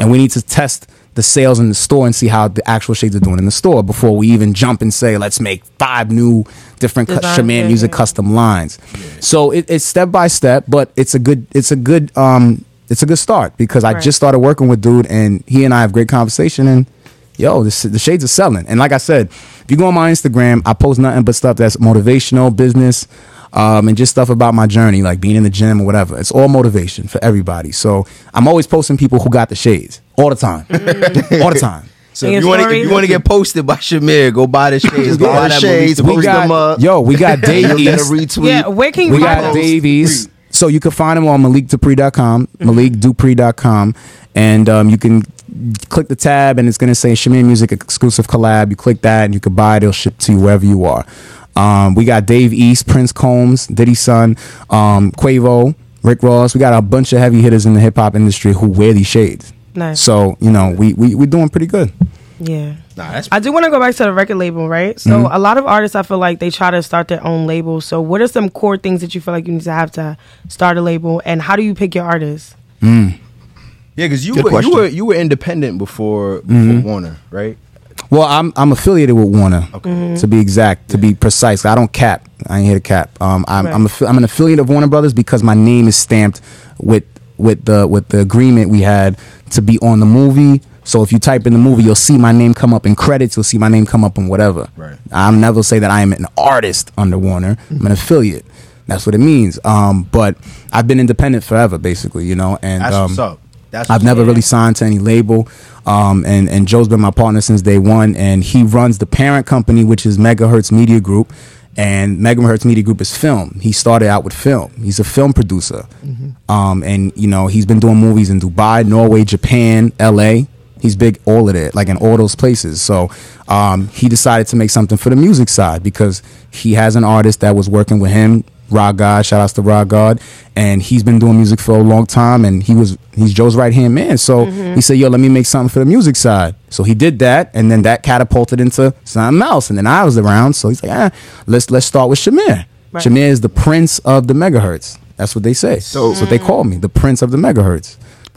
and we need to test the sales in the store and see how the actual shades are doing in the store before we even jump and say let's make five new different cu- Shamir Muzik custom lines. So it, it's step by step, but it's a good it's a good um it's a good start because I just started working with dude and he and I have great conversation and yo this, the shades are selling. And like I said if you go on my Instagram I post nothing but stuff that's motivational business um, and just stuff about my journey like being in the gym or whatever. It's all motivation for everybody. So I'm always posting people who got the shades. All the time. All the time. So if you want to if you want to get posted by Shamir, go buy the shades. Go Go buy buy the shades, Malik post got them up. yo we got Dave You'll get a East retweet. Yeah, where can you we find got? Davies. So you can find him on malikdupree.com, malikdupree.com, and um, you can click the tab and it's going to say Shamir Muzik exclusive collab. You click that and you can buy it. It'll ship to you wherever you are. Um, we got Dave East, Prince Combs, Diddy Son, um, Quavo, Rick Ross. We got a bunch of heavy hitters in the hip hop industry who wear these shades. Nice. So, you know, we, we, we're doing pretty good. Yeah. Nah, that's I do want to go back to the record label, right? So Mm-hmm. a lot of artists, I feel like they try to start their own label. So what are some core things that you feel like you need to have to start a label, and how do you pick your artists? Yeah, because you Good were question. you were you were independent before, before Mm-hmm. Warner, right? Well, I'm I'm affiliated with Warner. Mm-hmm. To be exact, to be precise, I don't cap. I ain't here to cap. Um, I'm I'm, affi- I'm an affiliate of Warner Brothers because my name is stamped with with the with the agreement we had to be on the movie. So if you type in the movie, you'll see my name come up in credits. You'll see my name come up in whatever. Right. I'll never say that I am an artist under Warner. I'm an affiliate. That's what it means. Um, but I've been independent forever, basically. You know, and That's um, what's up. That's I've never really signed to any label. Um, and, and Joe's been my partner since day one. And he runs the parent company, which is Megahertz Media Group. And Megahertz Media Group is film. He started out with film. He's a film producer. Um, and, you know, he's been doing movies in Dubai, Norway, Japan, LA. He's big all of it, like in all those places. So um, he decided to make something for the music side because he has an artist that was working with him Rod God, shout outs to Rod God, and he's been doing music for a long time, and he was he's Joe's right hand man. So he said, "Yo, let me make something for the music side." So he did that, and then that catapulted into something else. And then I was around, so he's like, "Ah, let's let's start with Shamir. Right. Shamir is the prince of the megahertz. That's what they say. So that's what they call me, the prince of the megahertz.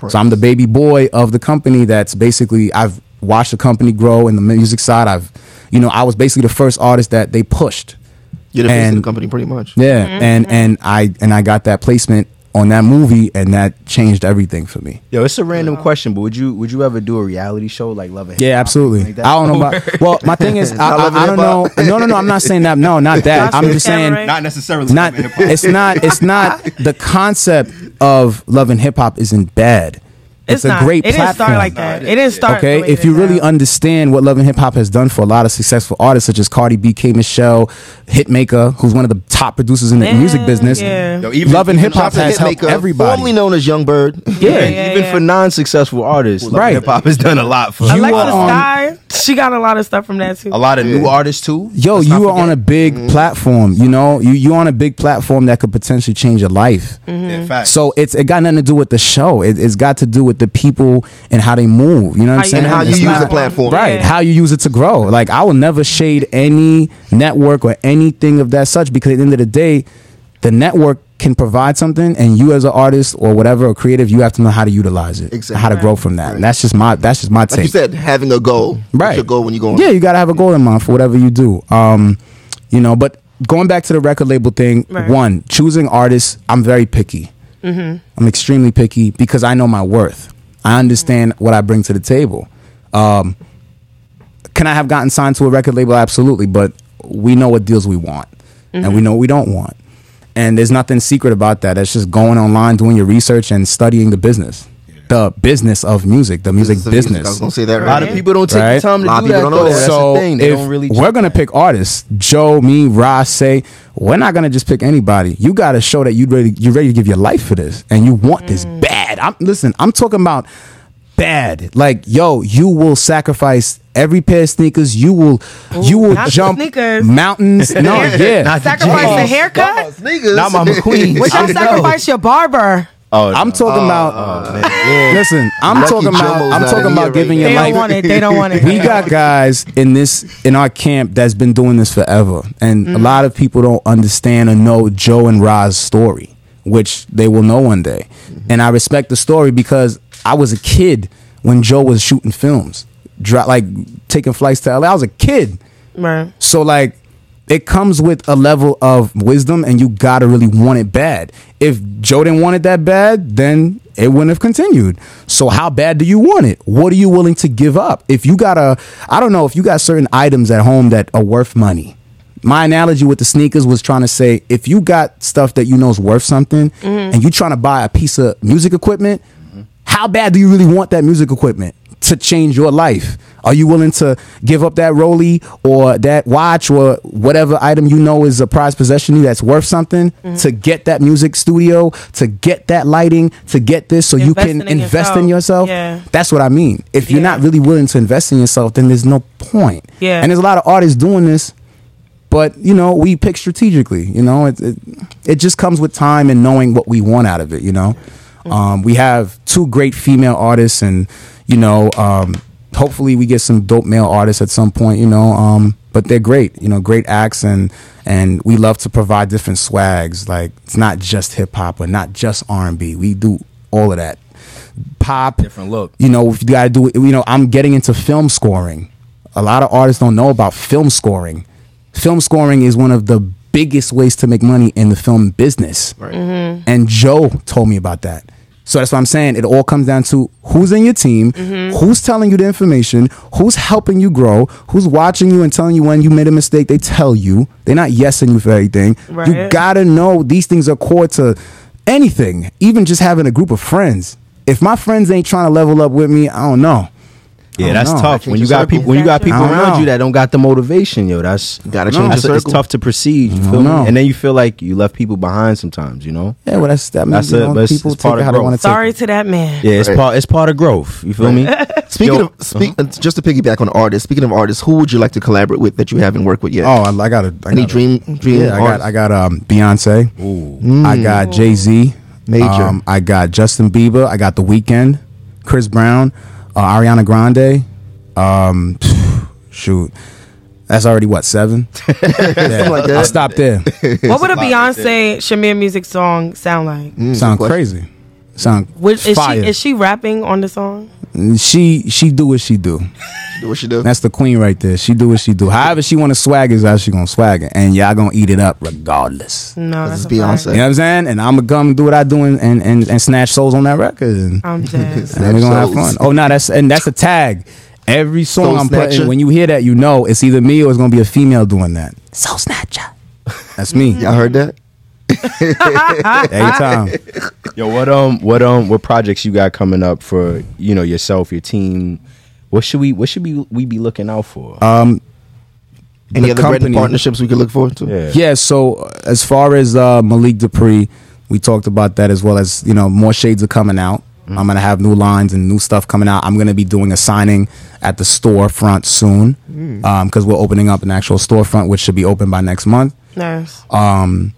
So I'm the baby boy of the company. That's basically I've watched the company grow in the music side. I've, you know, I was basically the first artist that they pushed. You're the face of the And- company, pretty much. Yeah, and and I and I got that placement on that movie, and that changed everything for me. Yo, it's a random question, but would you would you ever do a reality show like Love and Yeah, Hip Yeah, absolutely. like? I don't know about. Well, my thing is, I, Not I, I don't know. No, no, no. I'm not saying that. No, not that. I'm just saying. not necessarily Not. Love and Hip Hop. It's not. It's not. The concept of love and hip hop isn't bad. It's, a not. great It didn't start like that. It didn't start. Okay, if you really now. understand what Love and Hip Hop has done for a lot of successful artists such as Cardi B, K Michelle, Hitmaka, who's one of the top producers in the Yeah, music business, yeah. Yo, even- Love and Hip Hop has to helped everybody. formerly known as Yung Berg. yeah, Yeah, yeah, even yeah. for non-successful artists, Love Right. Hip Hop has done a lot for You Alexa are on- Sky, she got a lot of stuff from that too. a lot of new artists too. Yo, Let's you are on a forget. big mm-hmm. platform. You know, you you on a big platform that could potentially change your life. Mm-hmm. Yeah, facts. So it's it got nothing to do with the show. It, it's got to do with the people and how they move. You know what I'm saying? And how you It's use not- the platform. Right, Yeah. how you use it to grow. Like I will never shade any network or anything of that such because at the end of the day, the network can provide something, and you as an artist or whatever or creative, you have to know how to utilize it, Exactly. how to grow from that. And that's just my that's just my Like take. you said, having a goal. Right. your goal when you go on? Yeah, you gotta have a goal in mind for whatever you do. Um, you know, but going back to the record label thing, Right. one choosing artists, I'm very picky. I'm extremely picky because I know my worth. I understand what I bring to the table. Um, can I have gotten signed to a record label? Absolutely, but we know what deals we want, and we know what we don't want. And there's nothing secret about that. It's just going online, doing your research, and studying the business, the business of music, the music Business business. music. I was gonna say that a lot of people don't take Right. the time to A lot of do that. people don't know though. that. That's so the thing. They if don't really. we're gonna pick artists, Joe, me, Ross, say we're not gonna just pick anybody. You gotta show that you're ready, you're ready to give your life for this, and you want this Mm. bad. I'm listen. I'm talking about bad. Like yo, you will sacrifice every pair of sneakers. You will, you will jump sneakers. mountains. No, yeah. Not Sacrifice the jeans. haircut. Sneakers. Not my McQueen. Would I y'all sacrifice your barber? Oh, I'm no. talking about. Oh. Yeah. Listen, I'm Lucky talking about. I'm talking about giving right your They life. don't want it. They don't want it. we got guys in this in our camp that's been doing this forever, and Mm-hmm. a lot of people don't understand or know Joe and Ra's story, which they will know one day. And I respect the story because I was a kid when Joe was shooting films, like taking flights to LA. I was a kid, Right. so like. It comes with a level of wisdom, and you gotta really want it bad. If Joe didn't want it that bad, then it wouldn't have continued. So how bad do you want it? What are you willing to give up? If you got a, I don't know, if you got certain items at home that are worth money. My analogy with the sneakers was trying to say if you got stuff that you know is worth something mm-hmm. and you trying to buy a piece of music equipment, how bad do you really want that music equipment to change your life? Are you willing to give up that Roly or that watch or whatever item you know is a prized possession that's worth something mm-hmm. to get that music studio, to get that lighting, to get this so you can Investing in invest in yourself. yourself? Yeah. That's what I mean. If you're Yeah. not really willing to invest in yourself, then there's no point. Yeah. And there's a lot of artists doing this but you know we pick strategically you know it, it it just comes with time and knowing what we want out of it you know um, we have two great female artists and you know um, hopefully we get some dope male artists at some point you know um, but they're great you know great acts and and we love to provide different swags like it's not just hip-hop or not just r&b we do all of that pop Different look. you know, if you got to do you know, I'm getting into film scoring. A lot of artists don't know about film scoring. Film scoring is one of the biggest ways to make money in the film business. Right. And Joe told me about that. So that's what I'm saying. It all comes down to who's in your team, mm-hmm. who's telling you the information, who's helping you grow, who's watching you and telling you when you made a mistake. They tell you. They're not yesing you for everything. You gotta know these things are core to anything, even just having a group of friends. If my friends ain't trying to level up with me, I don't know. Yeah, Oh, that's no. tough. When you got people, when you got people around know. you that don't got the motivation, yo, that's Gotta change that's your it's tough to proceed. You feel me? And then you feel like you left people behind sometimes. You know? Yeah, well, that's that means That's you know, but people it's take part it of how they growth. want to take. Sorry to that man. Yeah, it's Right. part. It's part of growth. You feel me? Speaking Yo, of speak, uh, just to piggyback on artists. Speaking of artists, who would you like to collaborate with that you haven't worked with yet? Oh, I, I got a I Any got a- dream dream Yeah, I got artists? I got um Beyonce. Ooh. I got Jay Z. Major. I got Justin Bieber. I got The Weeknd, Chris Brown, uh, Ariana Grande. Um, shoot, that's already what seven. yeah, like. I'll stop there. What would a Beyonce Shamir Muzik song sound like? Mm, Sound crazy. Sound Which, is fire. she is she rapping on the song? she she do what she do. Do what she do. That's the queen right there. She do what she do. However she want to swag is how she gonna swag it, and y'all gonna eat it up regardless. No, This that's is a fact. Beyonce. You know what I'm saying? And I'm gonna come do what I do and and, and, and snatch souls on that record. And, I'm dead. and we're gonna have fun. Oh no, that's and that's a tag. Every song Soul I'm putting, when you hear that, you know it's either me or it's gonna be a female doing that. Soul snatcher. That's me. Y'all heard that? Every time. Yo, what um, what um, what projects you got coming up for you know yourself, your team? What should we what should we we be looking out for? Um, Any The other brand company- partnerships we could look forward to? yeah, Yeah, so uh, as far as uh, Malik Dupree, we talked about that as well as you know more shades are coming out. I'm gonna have new lines and new stuff coming out. I'm gonna be doing a signing at the storefront soon because we're opening up an actual storefront, which should be open by next month. Nice. Um,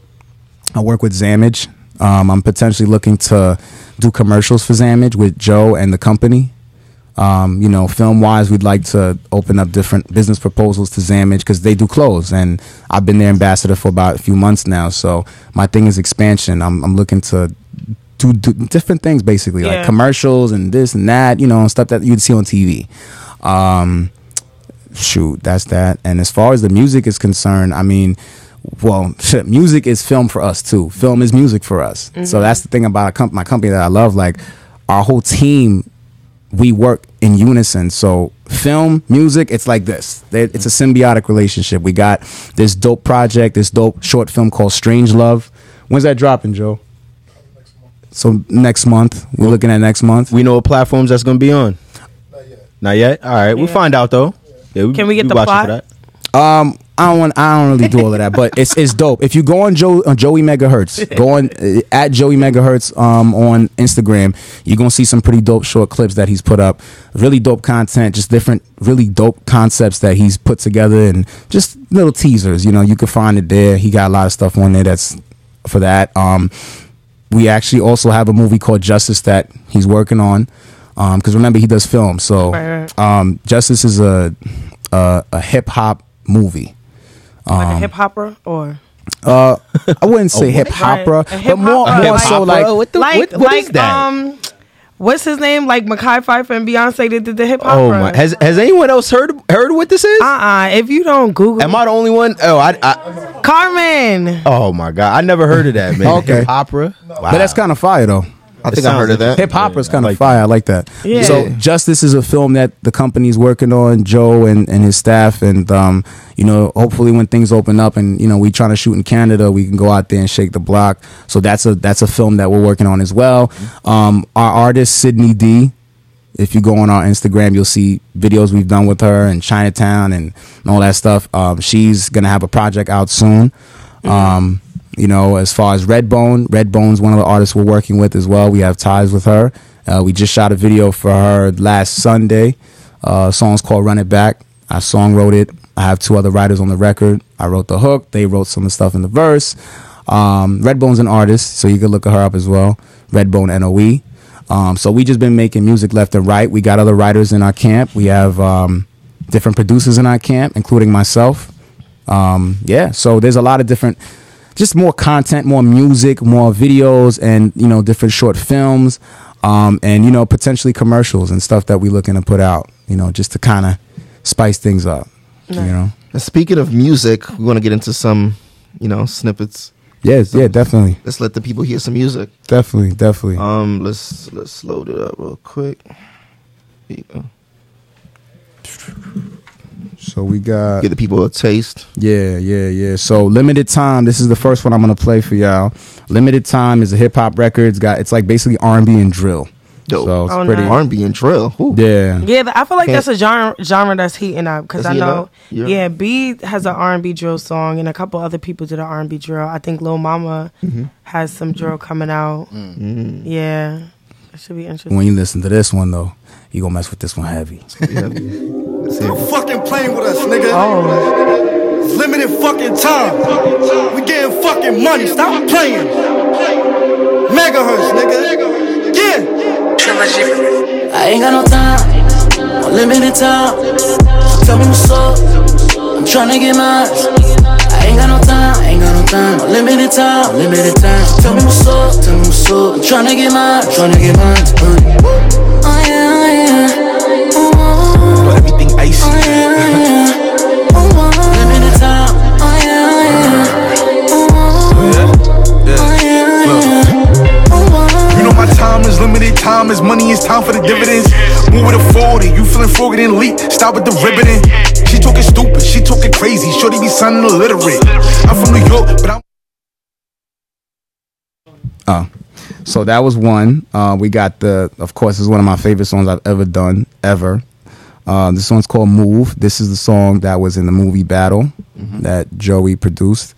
I work with Zamage. Um, I'm potentially looking to do commercials for Zamage with Joe and the company. Um, you know, film wise, we'd like to open up different business proposals to Zamage because they do clothes, and I've been their ambassador for about a few months now. So my thing is expansion. I'm, I'm looking to do, do different things, basically like commercials and this and that. You know, and stuff that you'd see on TV. Um, shoot, that's that. And as far as the music is concerned, I mean, well, shit, music is film for us too. Film is music for us. So that's the thing about a comp- my company that I love. Like our whole team, we work in unison. So film, music, it's like this. It's a symbiotic relationship. We got this dope project, this dope short film called Strange Love. When's that dropping, Joe? So next month, we're looking at next month. we know what platforms that's gonna be on. Not yet. Not yet. All right, we'll find out though. Yeah, Can we get the watching plot? For that. Um, I don't want. I don't really do all of that, but it's it's dope. If you go on Joe on Joey Megahertz, go on uh, at Joey Megahertz um on Instagram, you're gonna see some pretty dope short clips that he's put up. Really dope content, just different, really dope concepts that he's put together, and just little teasers. You know, you can find it there. He got a lot of stuff on there that's for that. Um, we actually also have a movie called Justice that he's working on. Because remember, he does film. So. Um, Justice is a a, a hip hop movie. Like Um, a hip hopper or Uh, I wouldn't say hip Right. hopera, but more, more like- so like what the, like what, what like is that? um, what's his name? Like Mekhi Phifer and Beyonce did the hip hop. oh hopper. my! Has has anyone else heard heard what this is? uh uh If you don't Google, Am I the only one? Oh, I, I Carmen. oh my god! I never heard of that man. Okay. Hip opera. Wow. But that's kind of fire though. I think I sounds heard of that. Hip hop is kind of like fire. I like that. Yeah. So Justice is a film that the company's working on, Joe and, and his staff, and um, you know, hopefully when things open up and you know we trying to shoot in Canada, we can go out there and shake the block. So that's a that's a film that we're working on as well. Um, our artist Sydney D. If you go on our Instagram, you'll see videos we've done with her in Chinatown and, and all that stuff. Um, she's gonna have a project out soon. Um, you know, as far as Redbone, Redbone's one of the artists we're working with as well. We have ties with her. Uh, we just shot a video for her last Sunday. Uh, song's called "Run It Back." I song wrote it. I have two other writers on the record. I wrote the hook. They wrote some of the stuff in the verse. Um, Redbone's an artist, so you can look her up as well. Redbone Noe. Um, so we just been making music left and right. We got other writers in our camp. We have um, different producers in our camp, including myself. Um, yeah, so there's a lot of different, just more content, more music, more videos, and you know different short films, um, and you know potentially commercials and stuff that we looking to put out. You know, just to kind of spice things up. You know. And speaking of music, we want to get into some, you know, snippets. Yes, yeah, definitely, Let's let the people hear some music. definitely, definitely. Um, let's let's load it up real quick. Here you go. So we got Give the people a taste. Yeah, yeah, yeah. So limited time. This is the first one I'm gonna play for y'all. Limited time is a hip hop record. It's got it's like basically R and B and drill. Dope. So it's Oh, pretty. nice. R&B and drill. Ooh. Yeah. Yeah, I feel like Can't- that's a genre genre that's heating up because I know. Yeah. Yeah. B has an R and B drill song, and a couple other people did an R and B drill. I think Lil Mama Mm-hmm. has some drill coming out. Mm. Yeah, it should be interesting. When you listen to this one though, you gonna mess with this one heavy. Yeah. Let's fucking playing with us, nigga. Oh, It's limited fucking time. We getting fucking money. Stop playing. Megahertz, nigga. Yeah. I ain't got no time, no limited time. So tell me what's up. I'm tryna get mine. I ain't got no time, ain't got no time, no limited time, no limited time. So tell me what's up, tell me what's up. I'm tryna get mine, tryna get mine. Uh, Oh yeah, oh yeah. Time is limited. Time is money. It's time for the dividends. Move with a 40. You feeling froggy then leak. Stop with the ribbiting. She talking stupid. She talking crazy. Shorty be sounding illiterate. I'm from New York, but I'm. Oh. So that was one. Uh, we got the, of course, this is one of my favorite songs I've ever done, ever. Uh, this one's called Move. This is the song that was in the movie Battle that Joey produced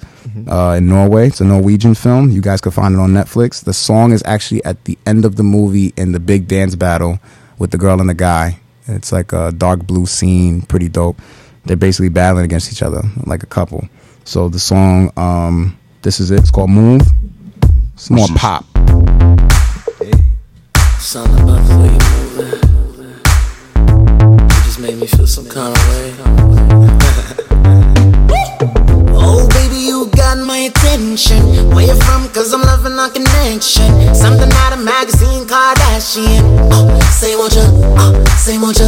uh, in Norway. It's a Norwegian film. You guys can find it on Netflix. The song is actually at the end of the movie in the big dance battle with the girl and the guy. It's like a dark blue scene, pretty dope. They're basically battling against each other, like a couple. So the song, um, this is it. It's called Move. It's more pop. Something made me feel some kind of way. oh, baby, you got my attention. Where you from? Cause I'm loving our connection. Something out of magazine, Kardashian. Oh, say what you, oh, say what you.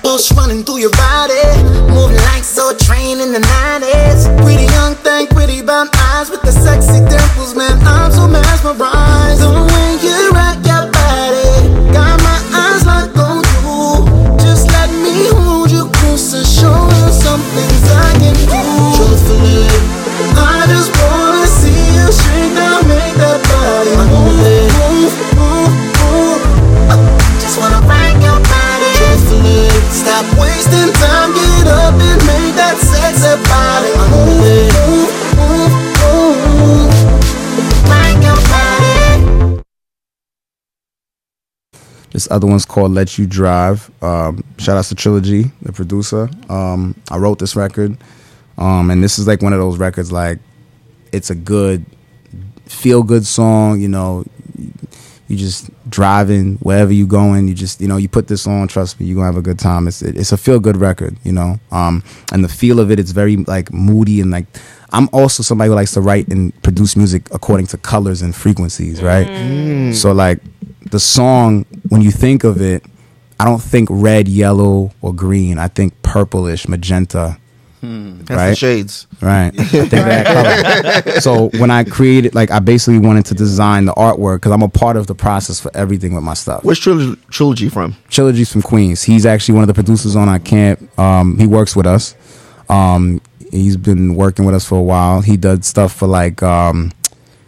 Pulse running through your body. Moving like so train in the 90s. Pretty young thing, pretty brown eyes with the sexy dimples, man. I'm so mesmerized. This other one's called Let You Drive. Um, shout out to Trilogy, the producer. Um, I wrote this record. Um, and this is like one of those records like it's a good feel good song. You know, you just driving wherever you going. You just you know you put this on. Trust me, you are gonna have a good time. It's it's a feel good record. You know, um, and the feel of it, it's very like moody and like. I'm also somebody who likes to write and produce music according to colors and frequencies, right? So like the song, when you think of it, I don't think red, yellow, or green. I think purplish, magenta. That's the Right. shades. Right. I think that color. So when I created, like, I basically wanted to design the artwork because I'm a part of the process for everything with my stuff. Where's trilogy, trilogy from? Trilogy's from Queens. He's actually one of the producers on our camp. Um, he works with us. Um, he's been working with us for a while. He does stuff for like um,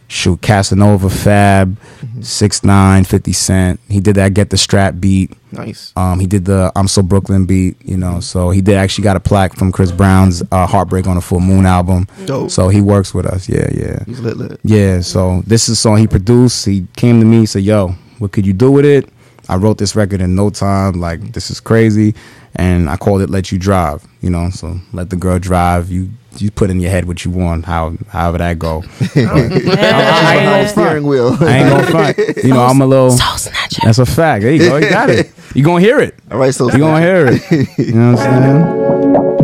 shoot Casanova, Fab, Six Nine, Fifty Cent. He did that Get the Strap beat. Nice. Um, he did the I'm So Brooklyn beat, you know. So he did actually got a plaque from Chris Brown's uh, Heartbreak on a Full Moon album. Dope. So he works with us. Yeah, yeah. He's lit lit. Yeah, so this is a song he produced. He came to me, said, "Yo, what could you do with it?" I wrote this record in no time. Like this is crazy, and I called it "Let You Drive." You know, so let the girl drive. You you put in your head what you want, how however that go. Yeah. Oh, I ain't gonna Steering wheel. I ain't gonna front. You know, I'm a little. Soul snatcher. That's a fact. There you go. You got it. You gonna hear it. All right, so You gonna hear it. You know what I'm saying?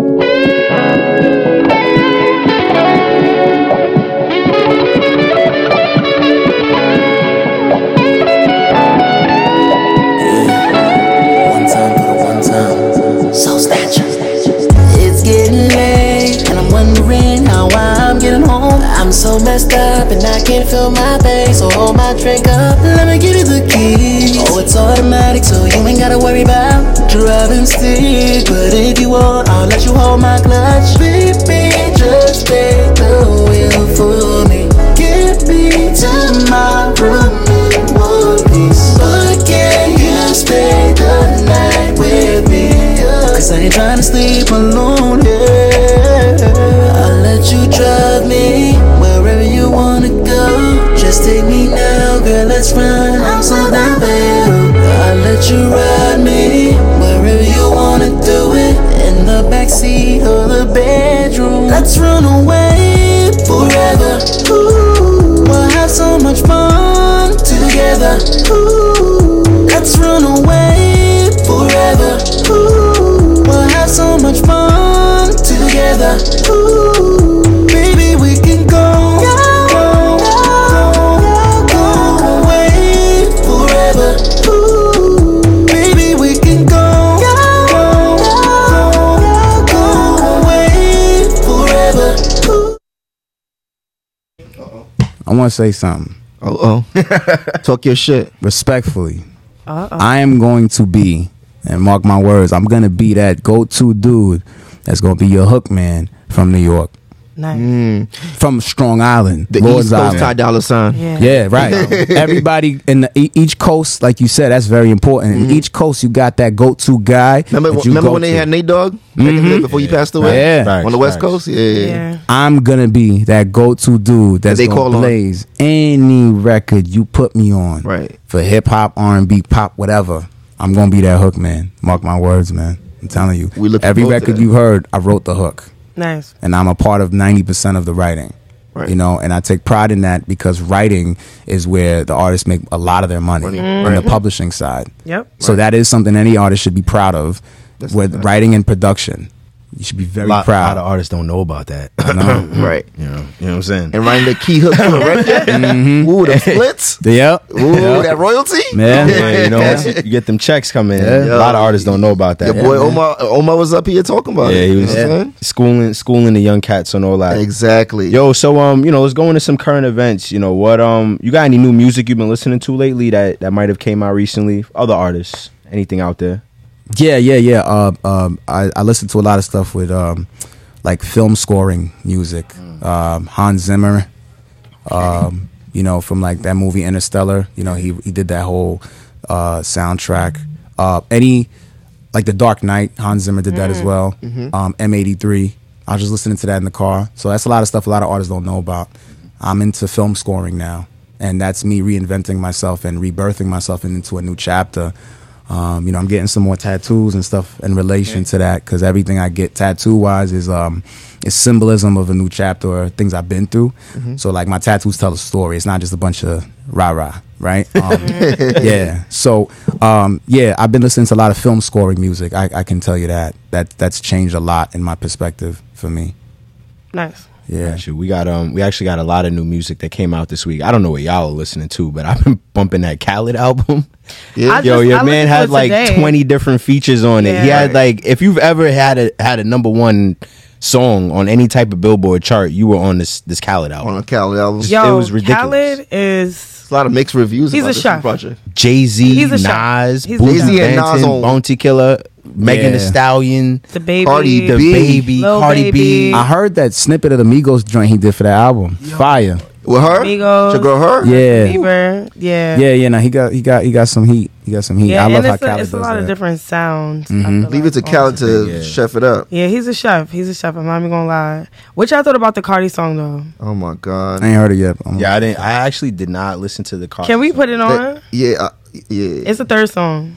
Messed up, and I can't feel my face. So hold my drink up. Let me give you the keys. Oh, it's automatic, so you ain't gotta worry about driving stick. But if you want, I'll let you hold my clutch. Baby, just take the wheel for me. Get me to my room in one piece. But can you stay the night with me? Cause I ain't trying to sleep alone, yeah. I'm so down for you. I'll let you ride me wherever you wanna do it. In the backseat or the bedroom. Let's run away forever. Ooh, we'll have so much fun together. Ooh, let's run away forever. Ooh, we'll have so much fun together. Ooh, I want to say something oh oh, talk your shit. respectfully. Uh-oh. I am going to be, and mark my words, I'm gonna be that go-to dude that's gonna be your hook man from New York, Nice. from Strong Island, The Lord's East Coast Island. Ty Dolla Sign. Yeah. Yeah, right. Everybody in the, e- each coast, like you said, that's very important. In each coast, you got that go-to guy. Mm-hmm. Remember, that you remember go when they had Nate Dogg back in the day before he passed away? Yeah. Facts, on the West facts. Coast. Yeah, yeah. Yeah. I'm gonna be that go-to dude that's they gonna call on. blaze any record you put me on. Right. For hip hop, R and B, pop, whatever. I'm gonna be that hook man. Mark my words, man. I'm telling you. We looking Every record you heard, I wrote the hook. Nice. and I'm a part of 90% of the writing. Right. You know, and I take pride in that because writing is where the artists make a lot of their money Money, on the right. publishing side. Yep. So that is something any artist should be proud of That's with writing and production. You should be very lot, proud. A lot of artists don't know about that. right. you know, you know what I'm saying? And writing the key hook to a record. Ooh, the splits. Yep. Ooh, Yep. that royalty. Man, Yeah, you know, once you, you get them checks coming in, Yeah. a lot of artists don't know about that. Your boy Omar, Omar was up here talking about yeah, it. Yeah, he You was know what saying? schooling, schooling the young cats and all that. Exactly. Yo, so um, you know, let's go into some current events. You know, what um, you got any new music you've been listening to lately that that might have came out recently? Other artists, anything out there? Yeah, yeah, yeah. Uh, um, I, I listen to a lot of stuff with um, like film scoring music. Mm. Um, Hans Zimmer, um, you know, from like that movie Interstellar. You know, he he did that whole uh, soundtrack. Uh, any like the Dark Knight, Hans Zimmer did that as well. Mm-hmm. Um, M83. I was just listening to that in the car. So that's a lot of stuff a lot of artists don't know about. I'm into film scoring now, and that's me reinventing myself and rebirthing myself into a new chapter. Um, you know, I'm getting some more tattoos and stuff in relation to that because everything I get tattoo wise is um, it's symbolism of a new chapter or things I've been through. Mm-hmm. So like my tattoos tell a story. It's not just a bunch of rah rah, right? Um, yeah. So um, yeah, I've been listening to a lot of film scoring music. I, I can tell you that that that's changed a lot in my perspective for me. Nice. Yeah. Shoot, we got um, we actually got a lot of new music that came out this week. I don't know what y'all are listening to, but I've been bumping that Khaled album. Yeah. Yo, just- your I man had like today. twenty different features on it. He Yeah. had like, if you've ever had a had a number one song on any type of Billboard chart, you were on this this Khaled album. on a Cali album. It Yo, was ridiculous. Khaled is a lot of mixed reviews. He's about a this chef. project. Jay Z, He's a. Nas, He's a Boosie chef. Jay-Z and Nas on- Bounty Killer, Megan Yeah. Thee Stallion, the baby. Cardi the B. baby, Lil Cardi B. Baby. I heard that snippet of the Migos joint he did for that album. Fire. With her? Migos. Your girl, her? Yeah. Bieber. Yeah. Yeah, yeah, no, he got he got he got some heat. He got some heat. Yeah, I love and how it's, a, Khaled it's a does lot of different sounds. I Mhm. feel Leave it to like, Khaled to Yeah. chef it up. Yeah, he's a chef. He's a chef. I'm not even gonna lie. What y'all thought about the Cardi song though? Oh my god. I ain't heard it yet. but I'm- Yeah, I didn't. I actually did not listen to the car. Can we put it on? That- yeah, uh, yeah. It's a third song.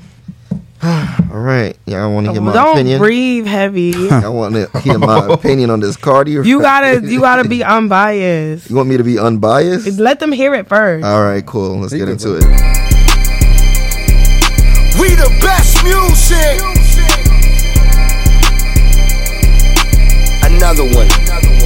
All right. Yeah, I want to hear my opinion. Don't opinion. breathe heavy. I want to hear my opinion on this Cardi. you gotta you gotta be unbiased. You want me to be unbiased? Let them hear it first. All right, cool. Let's get into it. We the best music. Another one.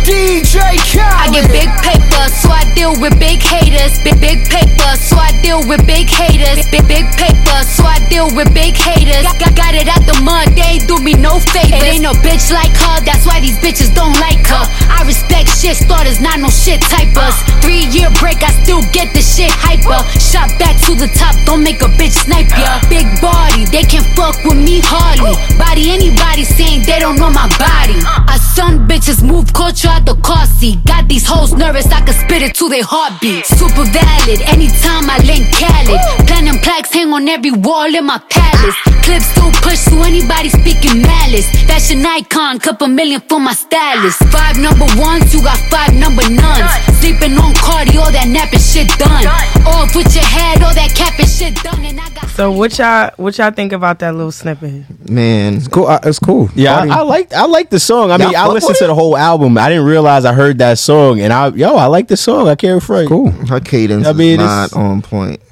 DJ Khaled. I get big paper, so I deal with big haters. Big big paper, so I deal with big haters. Big big paper, so I deal with big haters. Got, got it out the mud, they ain't do me no favors. It ain't no bitch like her, that's why these bitches don't like her. I respect shit starters, not no shit typers. Three year break, I still get the shit hyper. Shot back to the top, don't make a bitch snipe ya. Big body, they can fuck with me hardly. Body anybody saying they don't know my body. I son bitches move culture out the car seat. Got these hoes nervous, I can spit it to their heartbeat. Super valid, anytime I link Khaled. Platinum plaques hang on every wall in my palace. Clips still push to anybody speaking malice. Fashion icon, couple million for my stylist. Five number ones, you got five number nuns. Sleeping on Cardi, all that napping shit done. Off with your head, all that capping shit done. And I got So what y'all what y'all think about that little snippet? Man, it's Cool. It's cool. Yeah, Cardi- I, I like I like the song. I mean, Y'all I listened to the whole album. I didn't realize I heard that song, and I yo, I like the song. I can't front. cool. her cadence I mean, is not on point.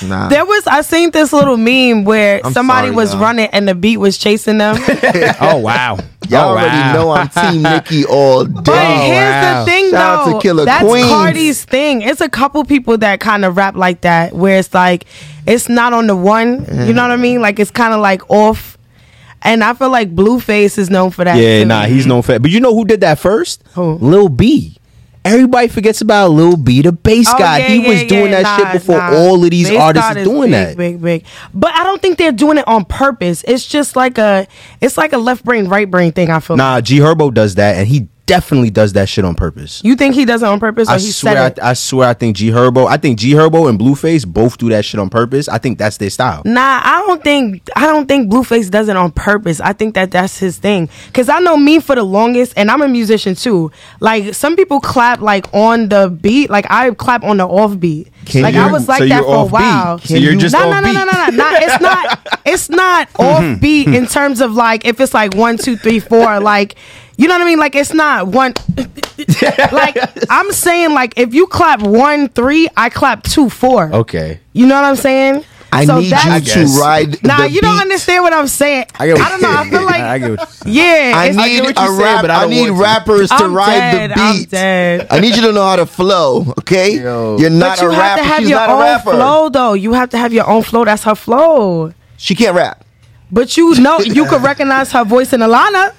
Nah. There was I seen this little meme where I'm somebody sorry, was y'all. running and the beat was chasing them. Oh wow. Y'all Oh, already wow. know I'm Team Nicki all day. But day. here's oh, wow. the thing, Shout out to though. Killer That's Queens. Cardi's thing. It's a couple people that kind of rap like that, where it's like it's not on the one. You know what I mean? Like it's kind of like off. And I feel like Blueface is known for that. Yeah, too. nah, he's known for. That. But you know who did that first? Who? Lil B. Everybody forgets about Lil B, the bass Oh, guy. yeah, he yeah, was doing yeah, that nah, shit before nah. all of these Bass artists are doing big, that. Big, big. But I don't think they're doing it on purpose. It's just like a, it's like a left brain, right brain thing. I feel. Nah, G Herbo does that, and he definitely does that shit on purpose. You think he does it on purpose, or I he swear, said it? I, I swear, I think G Herbo. I think G Herbo and Blueface both do that shit on purpose. I think that's their style. Nah, I don't think I don't think Blueface does it on purpose. I think that that's his thing. Cause I know me for the longest, and I'm a musician too. Like some people clap like on the beat, like I clap on the off beat. Can like you- I was like so that you're for a off beat. while. So you're just no, off no, no, no, no, no, no. It's not. It's not mm-hmm. off beat in terms of like if it's like one, two, three, four. Like you know what I mean? Like it's not one. like I'm saying, like if you clap one, three, I clap two, four. Okay. You know what I'm saying? I So need you to ride. Nah, the you don't beat. understand what I'm saying. I, I get what don't know. I feel like I get what you're saying. yeah. I need get what a you're saying, but I I, need want to. rappers to I'm ride dead, the I'm beat. dead. I need you to know how to flow. Okay, Yo. you're but not you a have rapper. to have She's your not a own rapper. flow, though. You have to have your own flow. That's her flow. She can't rap. But you know, you could recognize her voice in Alana.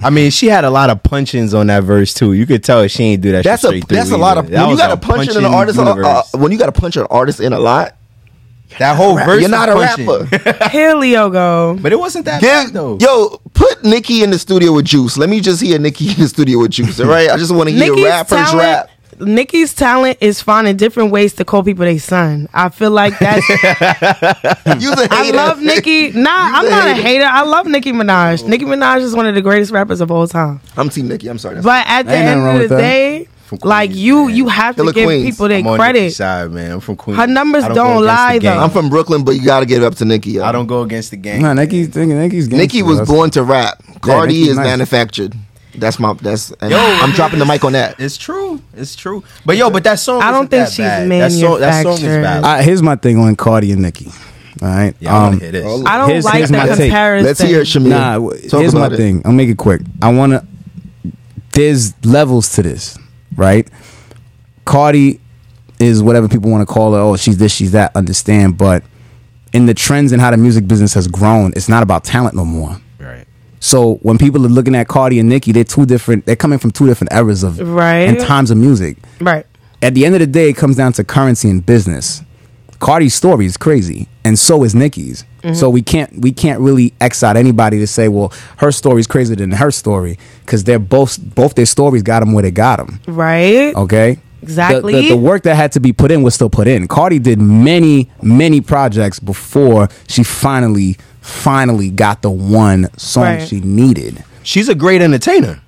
I mean, she had a lot of punch-ins on that verse too. You could tell she ain't do that. That's shit a straight through that's a lot of. That when you got to punch in an artist. Uh, uh, when you got to punch an artist in a lot, that whole verse, you're was not a punching. rapper. Here, Leo go. But it wasn't that bad though. yo, put Nicki in the studio with Juice. Let me just hear Nicki in the studio with Juice. All right, I just want to hear Nicki's rappers talent, rap. Nicki's talent is finding different ways to call people their son. I feel like that's. You's a hater. I love Nicki. Nah, I'm a not a hater. hater. I love Nicki Minaj. Nicki Minaj is one of the greatest rappers of all time. I'm Team Nicki. I'm sorry. That's But at the end of the that. day, From like you, man. you have to give Queens. people their I'm on credit. side, man. I'm from Queens. Her numbers I don't go against lie, though. I'm from Brooklyn, but you got to give it up to Nicki. yo. I don't go against the gang. Nah, Nicki's thinking Nicki's gangster, Nicki was born to rap. Cardi Nicki's is nice. manufactured. That's my that's. And I'm dropping the mic on that. It's true. It's true. But yo, but that song. I don't think that she's bad. That song, that song is manufactured. valid. Uh, here's my thing on Cardi and Nicki. All right. yeah, I Um, want hear this. I don't Here's- like here's the my take. comparison. Let's hear it, Shamir. Nah, Talk here's my about it. thing. I'll make it quick. I want to. There's levels to this, right? Cardi is whatever people want to call her. Oh, she's this, she's that. Understand, but in the trends and how the music business has grown, it's not about talent no more. So when people are looking at Cardi and Nicki, they're two different. They're coming from two different eras of Right. and times of music. Right. At the end of the day, it comes down to currency and business. Cardi's story is crazy, and so is Nicki's. Mm-hmm. So we can't we can't really X out anybody to say, well, her story's crazier than her story, because they're both both their stories got them where they got them. Right. Okay. The- Exactly. The, the work that had to be put in was still put in. Cardi did many, many projects before she finally, finally got the one song Right. she needed. She's a great entertainer.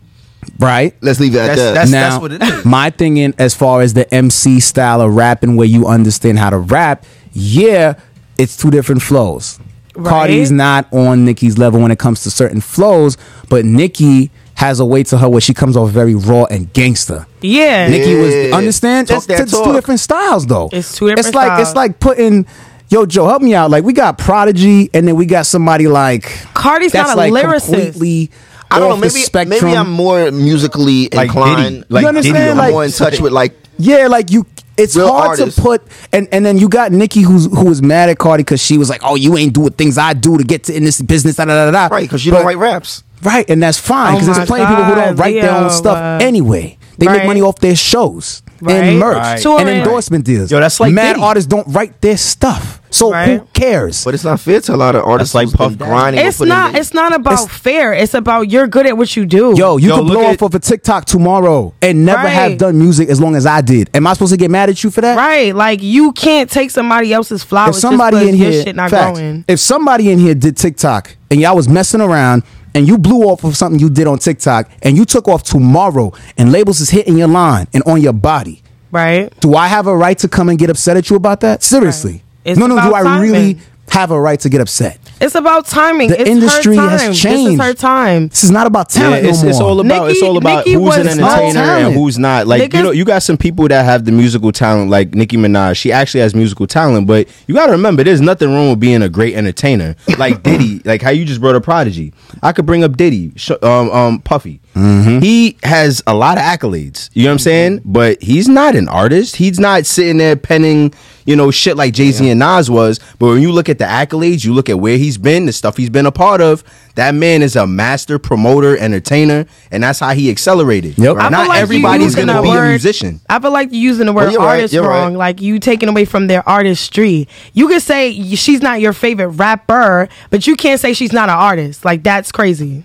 Right? Let's leave it at That's- that. that's- now, what it is. my thing in as far as the MC style of rapping, where you understand how to rap, yeah, it's two different flows. Right. Cardi's not on Nicki's level when it comes to certain flows, but Nicki has a way to her where she comes off very raw and gangster. Yeah. Nicki was Yeah. understand. Talk It's, it's two different styles though. It's two different It's like styles. it's like putting. Yo, Joe, help me out. Like we got Prodigy, and then we got somebody like Cardi's that's not a like lyricist. completely. I don't know. off the Maybe spectrum. maybe I'm more musically Like inclined. Diddy. Like You understand? Diddy. I'm like- more in touch with like Yeah, like you. It's hard artists. to put, and and then you got Nicki who's who was mad at Cardi because she was like, "Oh, you ain't doing things I do to get to in this business." Da da da da. right because you But- don't write raps. right, and that's fine Oh because my there's plenty of people who don't God, write their own stuff uh, anyway. They make money off their shows Right. and merch Right. and Touring. endorsement deals. Yo, that's like mad Diddy. artists don't write their stuff, so who cares? But it's not fair to a lot of artists like Puff Daddy. grinding. It's not. It's not about It's- fair. It's about you're good at what you do. Yo, you Yo, could blow off of a TikTok tomorrow and never Right. have done music as long as I did. Am I supposed to get mad at you for that? right? Like you can't take somebody else's flowers. if somebody just in 'cause here, shit not facts, growing. if somebody in here did TikTok and y'all was messing around and you blew off of something you did on TikTok and you took off tomorrow and labels is hitting your line and on your body, Right. do I have a right to come and get upset at you about that? Seriously, It's no, no. Do I really timing. Have a right to get upset? It's about timing. The it's industry her has time. This changed. is her time. This is not about Yeah, talent it's, no it's all about it's all about Nicki who's an entertainer and who's not. Like you know, you got some people that have the musical talent, like Nicki Minaj. She actually has musical talent, but you got to remember, there's nothing wrong with being a great entertainer. Like Diddy, like how you just brought up Prodigy. I could bring up Diddy, um, um, Puffy. He has a lot of accolades. You know what I'm saying? But he's not an artist. He's not sitting there penning, you know, shit like Jay Z and Nas was. But when you look at the accolades, you look at where he's been, the stuff he's been a part of. That man is a master promoter, entertainer, and that's how he accelerated. Yep. I feel Not like everybody's gonna the be a musician. I feel like you're using the word oh, you're right, artist right. wrong. Like you taking away from their artistry. You could say she's not your favorite rapper, but you can't say she's not an artist. Like that's crazy.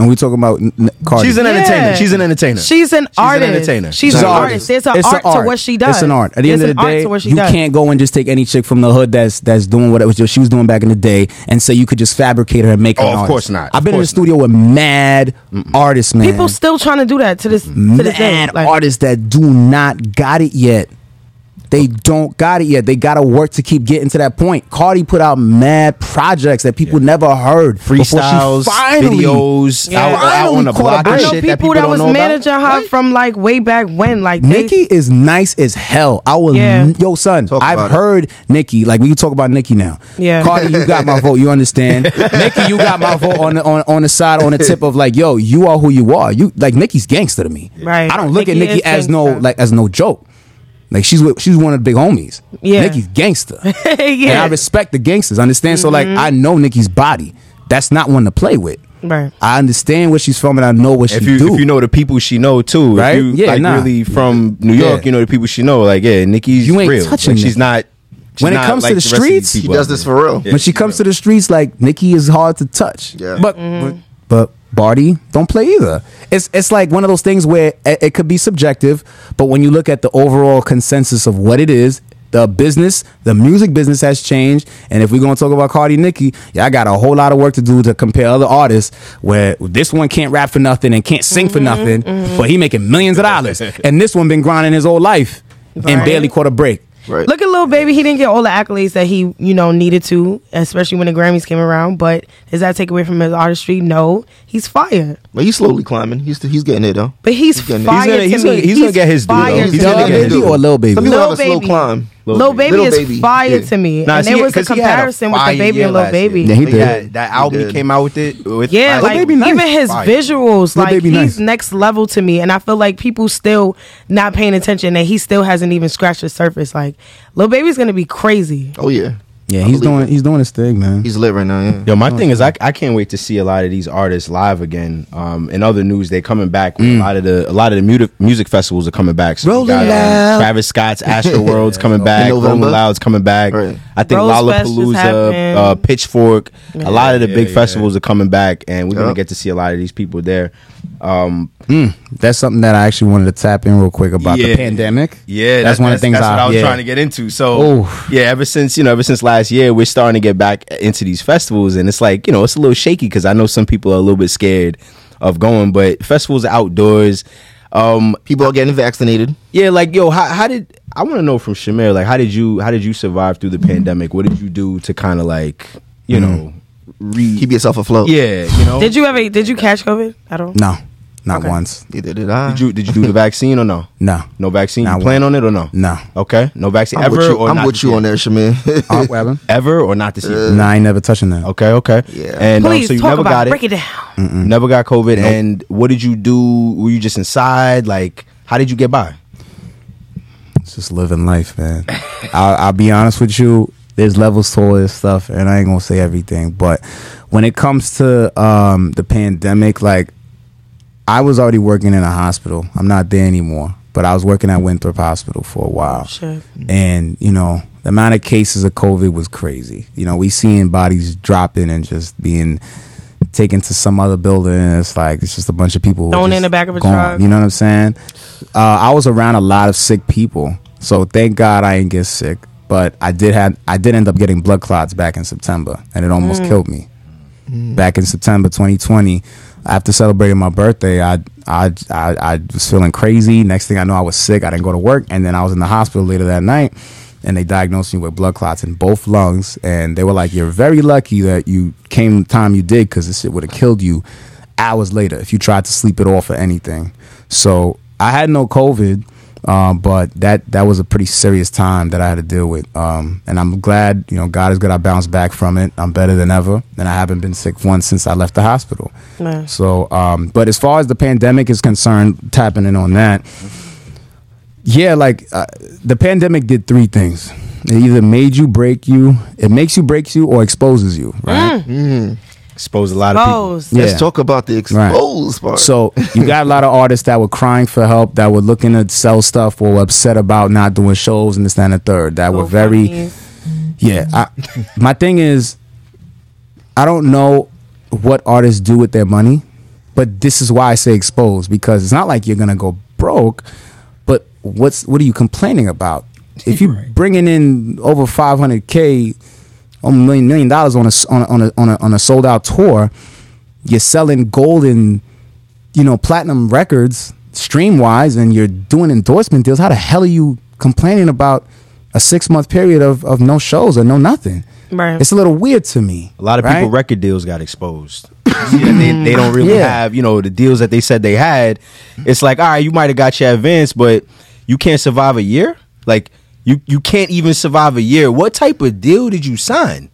And we talking about N- N- Cardi. She's an Yeah. entertainer. She's an entertainer. She's an an artist. entertainer. She's, She's an an artist. artist. There's an It's art, an to what she does. It's an art. At the There's end of an the art day, to what she you does. can't go and just take any chick from the hood that's that's doing what it was she was doing back in the day and say you could just fabricate her and make her. Oh, an of artist. course not. I've been in the course studio with mad artists, man. People still trying to do that to this to this day. mad Like, artists that do not got it yet. They don't got it yet. They got to work to keep getting to that point. Cardi put out mad projects that people never heard. before Freestyles, finally- videos, Yeah. out, out on the a block break. and I know shit people that people that was managing about. her from like way back when. Like they- Nicki is nice as hell. I will, Yeah. yo, son. Talk I've about it. heard Nicki. Like we can talk about Nicki now. Yeah. Cardi, you got my vote. You understand? Nicki, you got my vote on the on, on the side on the tip of like, yo, you are who you are. You like Nicki's gangster to me. Right. I don't look Nicki at Nicki is as no like as no joke. Like she's with, she's one of the big homies. Yeah. Nicki's gangster. yeah. Mm-hmm. And I respect the gangsters. Understand? So like I know Nicki's body. That's not one to play with. Right. I understand where she's from and I know what If she you do. if you know the people she know too, Right? if you Yeah, like nah. really from New York, Yeah. you know the people she know. Like yeah, Nicki's You ain't real. touching Like, she's not. she's When it not comes to like the rest of streets, She does this for real. Yeah, when she she's comes real. to the streets, like Nicki is hard to touch. Yeah. But Mm-hmm. but, but Cardi don't play either. It's it's like one of those things where it, it could be subjective, but when you look at the overall consensus of what it is, the business, the music business has changed. And if we're gonna talk about Cardi Nicki, yeah, I got a whole lot of work to do to compare other artists where this one can't rap for nothing and can't sing for mm-hmm, nothing, mm-hmm. but he making millions of dollars. and this one been grinding his whole life and barely caught a break. Right. Look at little Baby. He didn't get all the accolades that he, you know, needed to, especially when the Grammys came around. But does that take away from his artistry? No. He's fire. But he's slowly climbing. He's he's getting there though. But he's, He's getting- fire He's gonna- to he's gonna- he's gonna get his due, fire though. to He's gonna get his Baby due. or Lil Baby? Some people Lil have a slow Baby. climb. Lil Lil Baby. Baby is Baby, fire yeah. to me. Nah, and see, there was a he had comparison with fire DaBaby year and Lil Baby. Yeah, he did. had- that album he did. came out with it. With Yeah, Lil like Baby nice. even his Fire. visuals, Lil like Baby he's nice. next level to me, and I feel like people still not paying attention that he still hasn't even scratched the surface. Like Lil Baby's gonna be crazy. Oh yeah. Yeah, I he's doing it. he's doing his thing, man. He's lit right now. Yeah. Yo, my thing is, I, I can't wait to see a lot of these artists live again. Um, in other news, they're coming back. Mm. A lot of the a lot of the music music festivals are coming back. So Rolling got, um, Loud. Travis Scott's Astroworld's coming back. In Rolling November. Loud's coming back. Right. I think Rose Lollapalooza, uh, Pitchfork, a lot of the Yeah, big yeah. festivals are coming back, and we're gonna get to see a lot of these people there. Um, That's something that I actually wanted to tap in real quick about Yeah. the pandemic. Yeah, that's that- one of the things That's I, what I was yeah. trying to get into. So, Oof. yeah, ever since you know, ever since last year, we're starting to get back into these festivals, and it's like you know, it's a little shaky because I know some people are a little bit scared of going, but festivals are outdoors. Um, People are getting vaccinated. yeah, like yo, how, how did I want to know from Shamir? Like, how did you how did you survive through the pandemic? What did you do to kind of like you know re Keep yourself afloat. yeah you know Did you ever? Did you catch COVID at all? No, not Okay. once. Neither did I. did you did you do the vaccine or no? No, No vaccine. Not you plan one. on it or no? no. Okay, no vaccine I'm ever with you, or I'm not with this you year? on that, Shamir. Uh, what ever or not this year. Nah, I ain't never touching that. Okay, okay. Yeah. And um, so you talk never about got it. it. Break it down. Never got COVID. And what did you do? Were you just inside? Like, how did you get by? It's just living life, man. I'll, I'll be honest with you. There's levels to all this stuff, and I ain't gonna say everything. But when it comes to um, the pandemic, like I was already working in a hospital. I'm not there anymore, but I was working at Winthrop Hospital for a while. Shit. and you know the amount of cases of COVID was crazy. You know, we seeing bodies dropping and just being taken to some other building. And it's like it's just a bunch of people Thrown in the back of a gone, truck. You know what I'm saying? Uh, I was around a lot of sick people, so thank God I didn't get sick. But I did had I did end up getting blood clots back in September, and it almost Mm. killed me. Back in September 2020, after celebrating my birthday, I, I I I was feeling crazy. Next thing I know, I was sick. I didn't go to work, and then I was in the hospital later that night, and they diagnosed me with blood clots in both lungs. And they were like, "You're very lucky that you came the time you did, because this shit would have killed you hours later if you tried to sleep it off or anything." So I had no COVID. Um, but that that was a pretty serious time that I had to deal with. Um, and I'm glad, you know, God is good. I bounced back from it. I'm better than ever, and I haven't been sick once since I left the hospital. Yeah. So, um, but as far as the pandemic is concerned, tapping in on that, yeah, like uh, the pandemic did three things. It either made you, break you, it makes you, breaks you, or exposes you. Right. Exposed a lot of people. Yeah. Let's talk about the exposed part. So you got a lot of artists that were crying for help, that were looking to sell stuff, or upset about not doing shows and this, that, and the third. That were very, GoFundMes. yeah. I, my thing is, I don't know what artists do with their money, but this is why I say exposed because it's not like you're gonna go broke. But what's what are you complaining about? If you're bringing in over 500k, a million million dollars on a s- on a, on a on a on a sold out tour, you're selling gold and you know platinum records stream wise, and you're doing endorsement deals. How the hell are you complaining about a six month period of of no shows or no nothing? Right. It's a little weird to me. A lot of right? people record deals got exposed. See that they, they don't really Yeah. have, you know, the deals that they said they had. It's like, all right, you might have got your advance, but you can't survive a year. Like you you can't even survive a year. What type of deal did you sign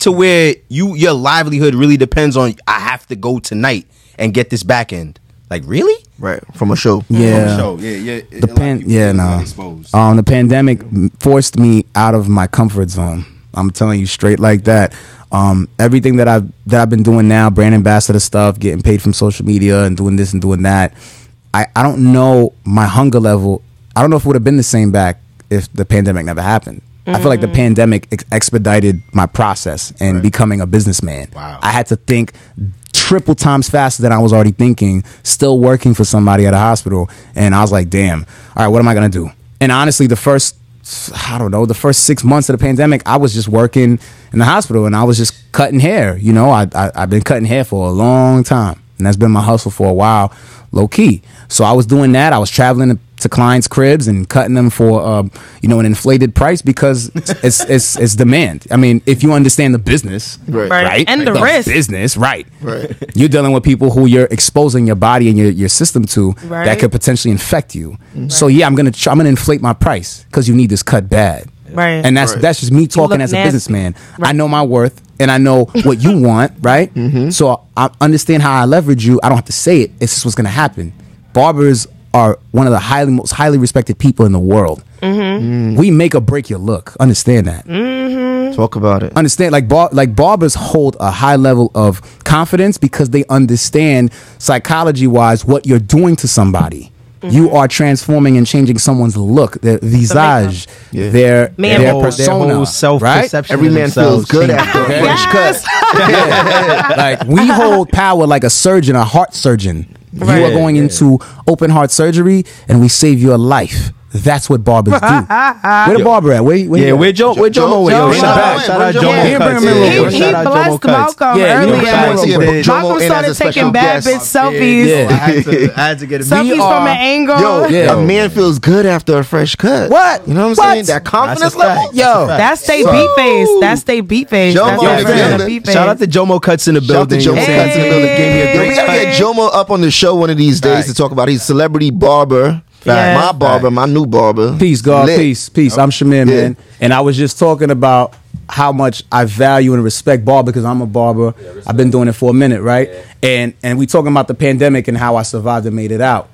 to where you your livelihood really depends on I have to go tonight and get this back end? Like really? right from a show. Yeah. So yeah, yeah. the pan- yeah no um the pandemic forced me out of my comfort zone i'm telling you straight like that um everything that i've that i've been doing now brand ambassador stuff getting paid from social media and doing this and doing that i i don't know my hunger level i don't know if it would have been the same back if the pandemic never happened I feel like the mm-hmm. pandemic ex- expedited my process and becoming a businessman. Wow. I had to think triple times faster than I was already thinking, still working for somebody at a hospital. And I was like, damn, all right, what am I going to do? And honestly, the first, I don't know, the first six months of the pandemic, I was just working in the hospital and I was just cutting hair. You know, I, I, I've been cutting hair for a long time. And that's been my hustle for a while, low key. So I was doing that. I was traveling to, to clients' cribs and cutting them for, uh, you know, an inflated price because it's it's it's demand. I mean, if you understand the business, Right. Right. right, And the risk. business, right, Right. you're dealing with people who you're exposing your body and your, your system to that could potentially infect you. So yeah, I'm gonna tr- I'm gonna inflate my price because you need this cut bad. Right. And that's Right. that's just me talking as a nasty. businessman. I know my worth and I know what you want, right? Mm-hmm. So I understand how I leverage you. I don't have to say it. It's just what's gonna happen. Barbers are one of the highly most highly respected people in the world. Mm-hmm. We make or break your look. Understand that Talk about it. understand like bar- like barbers hold a high level of confidence because they understand psychology wise what you're doing to somebody. Mm-hmm. You are transforming and changing someone's look, their visage, Yeah. their Man. their Their whole, their persona, whole self right? perception. Every man feels good after a Okay. fresh cut. like we hold power like a surgeon, a heart surgeon. You are Right. going into open heart surgery, and we save your life. That's what barbers do. Where the barber at? Where, where Yeah, where Joe? Where Jomo? Joe- Yo, Joe- shout out, shout out Joe- Jomo bring him in real He, quick. he Shout blessed Cuts. Malcolm Yeah, earlier. what I'm Jomo Malcolm started taking bad bitch selfies. Yeah. I had to, I had to get a Selfies from an angle. Yo, Yeah. a man feels good after a fresh cut. What? You know what I'm saying? That confidence level. Yo, That's they beat face. That's they beat face. Jomo That's in they the real building. beat face. Shout out to Jomo Cuts in the building. Shout out to. Jomo you know what I'm Cuts in the building. Gave me a great we gotta get Jomo up on the show one of these days to talk about. He's celebrity barber. Yeah. My barber, my new barber. Peace, God. Lit. Peace, peace. I'm Shamir, Yeah. man. And I was just talking about how much I value and respect barber because I'm a barber. I've been doing it for a minute, right? And and we talking about the pandemic and how I survived and made it out.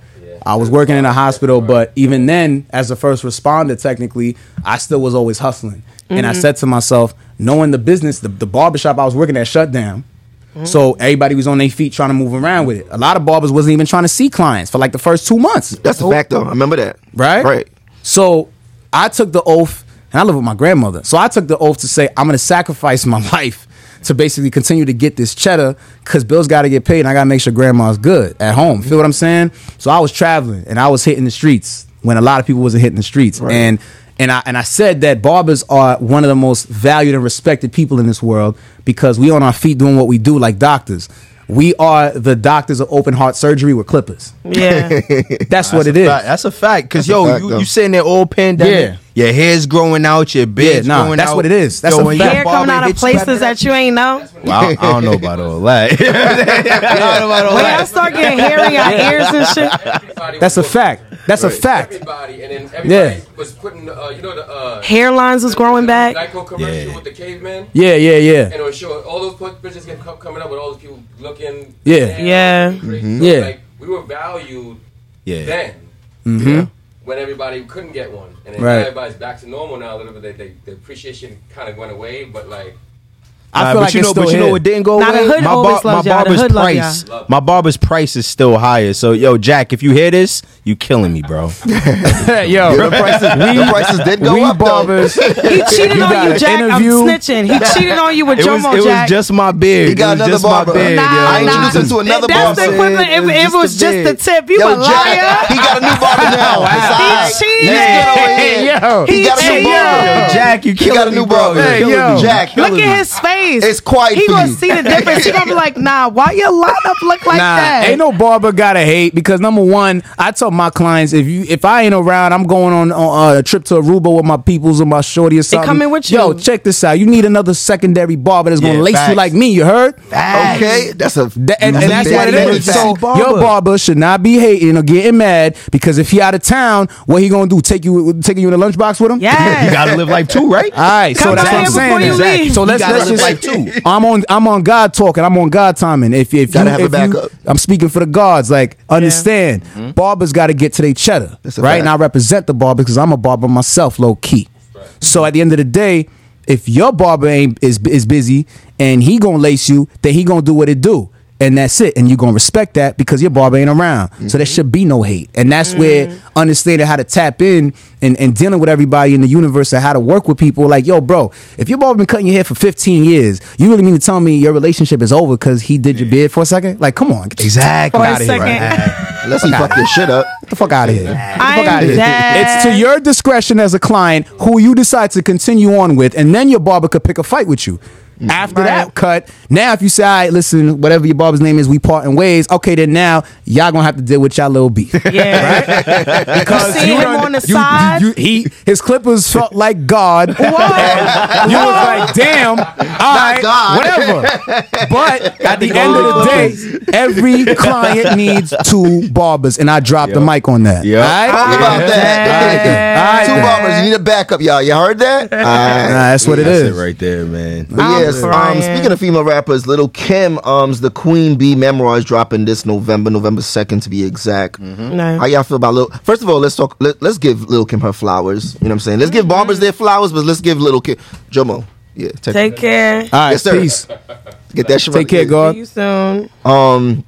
I was working in a hospital, but even then, as a first responder, technically, I still was always hustling. And I mm-hmm. said to myself, knowing the business, the, the barbershop I was working at shut down. Mm-hmm. So everybody was on their feet trying to move around with it. A lot of barbers wasn't even trying to see clients for like the first two months. That's a fact, though. I remember that. Right? Right. So I took the oath, and I live with my grandmother. So I took the oath to say, I'm going to sacrifice my life to basically continue to get this cheddar because bills got to get paid and I got to make sure grandma's good at home. Feel what I'm saying? So I was traveling and I was hitting the streets when a lot of people wasn't hitting the streets. And and I and I said that barbers are one of the most valued and respected people in this world because we on our feet doing what we do like doctors. We are the doctors of open heart surgery with clippers. Yeah. That's, what it is. Fact. That's a fact. Cause That's yo, fact, you, though. you sitting there all pandemic. Your hair's growing out. Your beard's Yeah, nah, growing that's out. what it is. That's yo, a when fact. Hair coming out of places that you ain't know. Well, I, I don't know about all that. I know about all When that. y'all start getting hair in your ears and shit. That's a fact. That's a fact. Everybody, and then everybody Yeah. was putting, uh, you know, the uh, Hairlines was growing back. Geico commercial Yeah. with the caveman. Yeah, yeah, yeah. And it was showing all those put- pictures kept co- coming up with all those people looking. Yeah. and Yeah. crazy. So, Yeah. Like, we were valued Yeah. then Mm-hmm. When everybody couldn't get one. And then Right. everybody's back to normal now a little bit. They, they, the appreciation kind of went away, but like, I Nah, feel but like you it's know, still but you know here. what didn't go Nah, the away? my always my loves y'all. The barber's price, my barber's price is still higher. So, yo, Jack, if you hear this, you killing me, bro. Yo, The prices, the prices did go we up, barbers. He cheated You on you, Jack. interview. I'm snitching. He cheated on you with It was, Jomo it was just my beard. He got it was another just barber. my beard. Nah, yo. I introduced him to another That's barber. the equivalent. If It was just was a just the tip, you Yo, a liar. Jack, he got a new barber now. He cheated. Yo, He got a new yo. barber. Yo, Jack, you He killing got a me, new bro. barber. You yo. Jack, Look at his face. It's quiet He for gonna you. see the difference. He gonna be like, nah, why your lineup look like nah, that? ain't no barber gotta hate because number one, I tell my clients if you if I ain't around, I'm going on, on uh, a trip to Aruba with my peoples or my shorty or something. They coming with you. Yo, you. check this out. You need another secondary barber that's gonna Yeah, lace you like me. You heard? Okay, that's a That- and, and a that's big what it daddy is. fact. So Barber. your barber should not be hating or getting mad because if he out of town, what he gonna do? Take you taking you in a lunchbox with him? Yeah, You gotta live life too, right? All right, so Come that's what I'm before saying. you then. leave. So let's let's live just. life too. I'm on I'm on God talking. I'm on God timing. If if Gotta you, have a if you- backup. I'm speaking for the gods. Like understand, barbers got to get to their cheddar, right? fact. And I represent the barber because I'm a barber myself, low key. So at the end of the day, if your barber ain't is is busy and he gonna lace you, then he gonna do what it do. And that's it. And you're gonna respect that because your barber ain't around. So there mm-hmm. should be no hate. And that's where mm-hmm. understanding how to tap in and, and dealing with everybody in the universe and how to work with people. Like, yo, bro, if your barber been cutting your hair for 15 years, you really mean to tell me your relationship is over because he did your beard for a second? Like, come on. Get Exactly. For a Outta here, second. right? Unless he fucked this shit up. Get the fuck out of here. Get the fuck I'm outta here. It's to your discretion as a client who you decide to continue on with, and then your barber could pick a fight with you. Mm. After Right. that cut, now if you say, all right, listen, whatever your barber's name is, we parting ways. Okay, then now y'all gonna have to deal with y'all little beef. Yeah. Because you see him on the side? you- he his clippers felt like God. Whoa. You was like, damn, all right, God. whatever. But at the end of the day, every client needs two barbers, and I dropped the mic on that. Yep. All right? How about that? All right, all right. Two then. barbers. You need a backup, y'all. You heard that? All Nah, that's what it That's is. it right there, man. But I'm yes, um, speaking of female rappers, Little Kim, um's the Queen Bee memoir is dropping this November, November second to be exact. No. How y'all feel about Little? First of all, let's talk. Let, let's give Little Kim her flowers. You know what I'm saying? Let's give barbers their flowers, but let's give Little Kim. Jomo, yeah, take, Take care. All right, Yes, sir. peace. get that shit. Take right. care, God. See you soon. Um,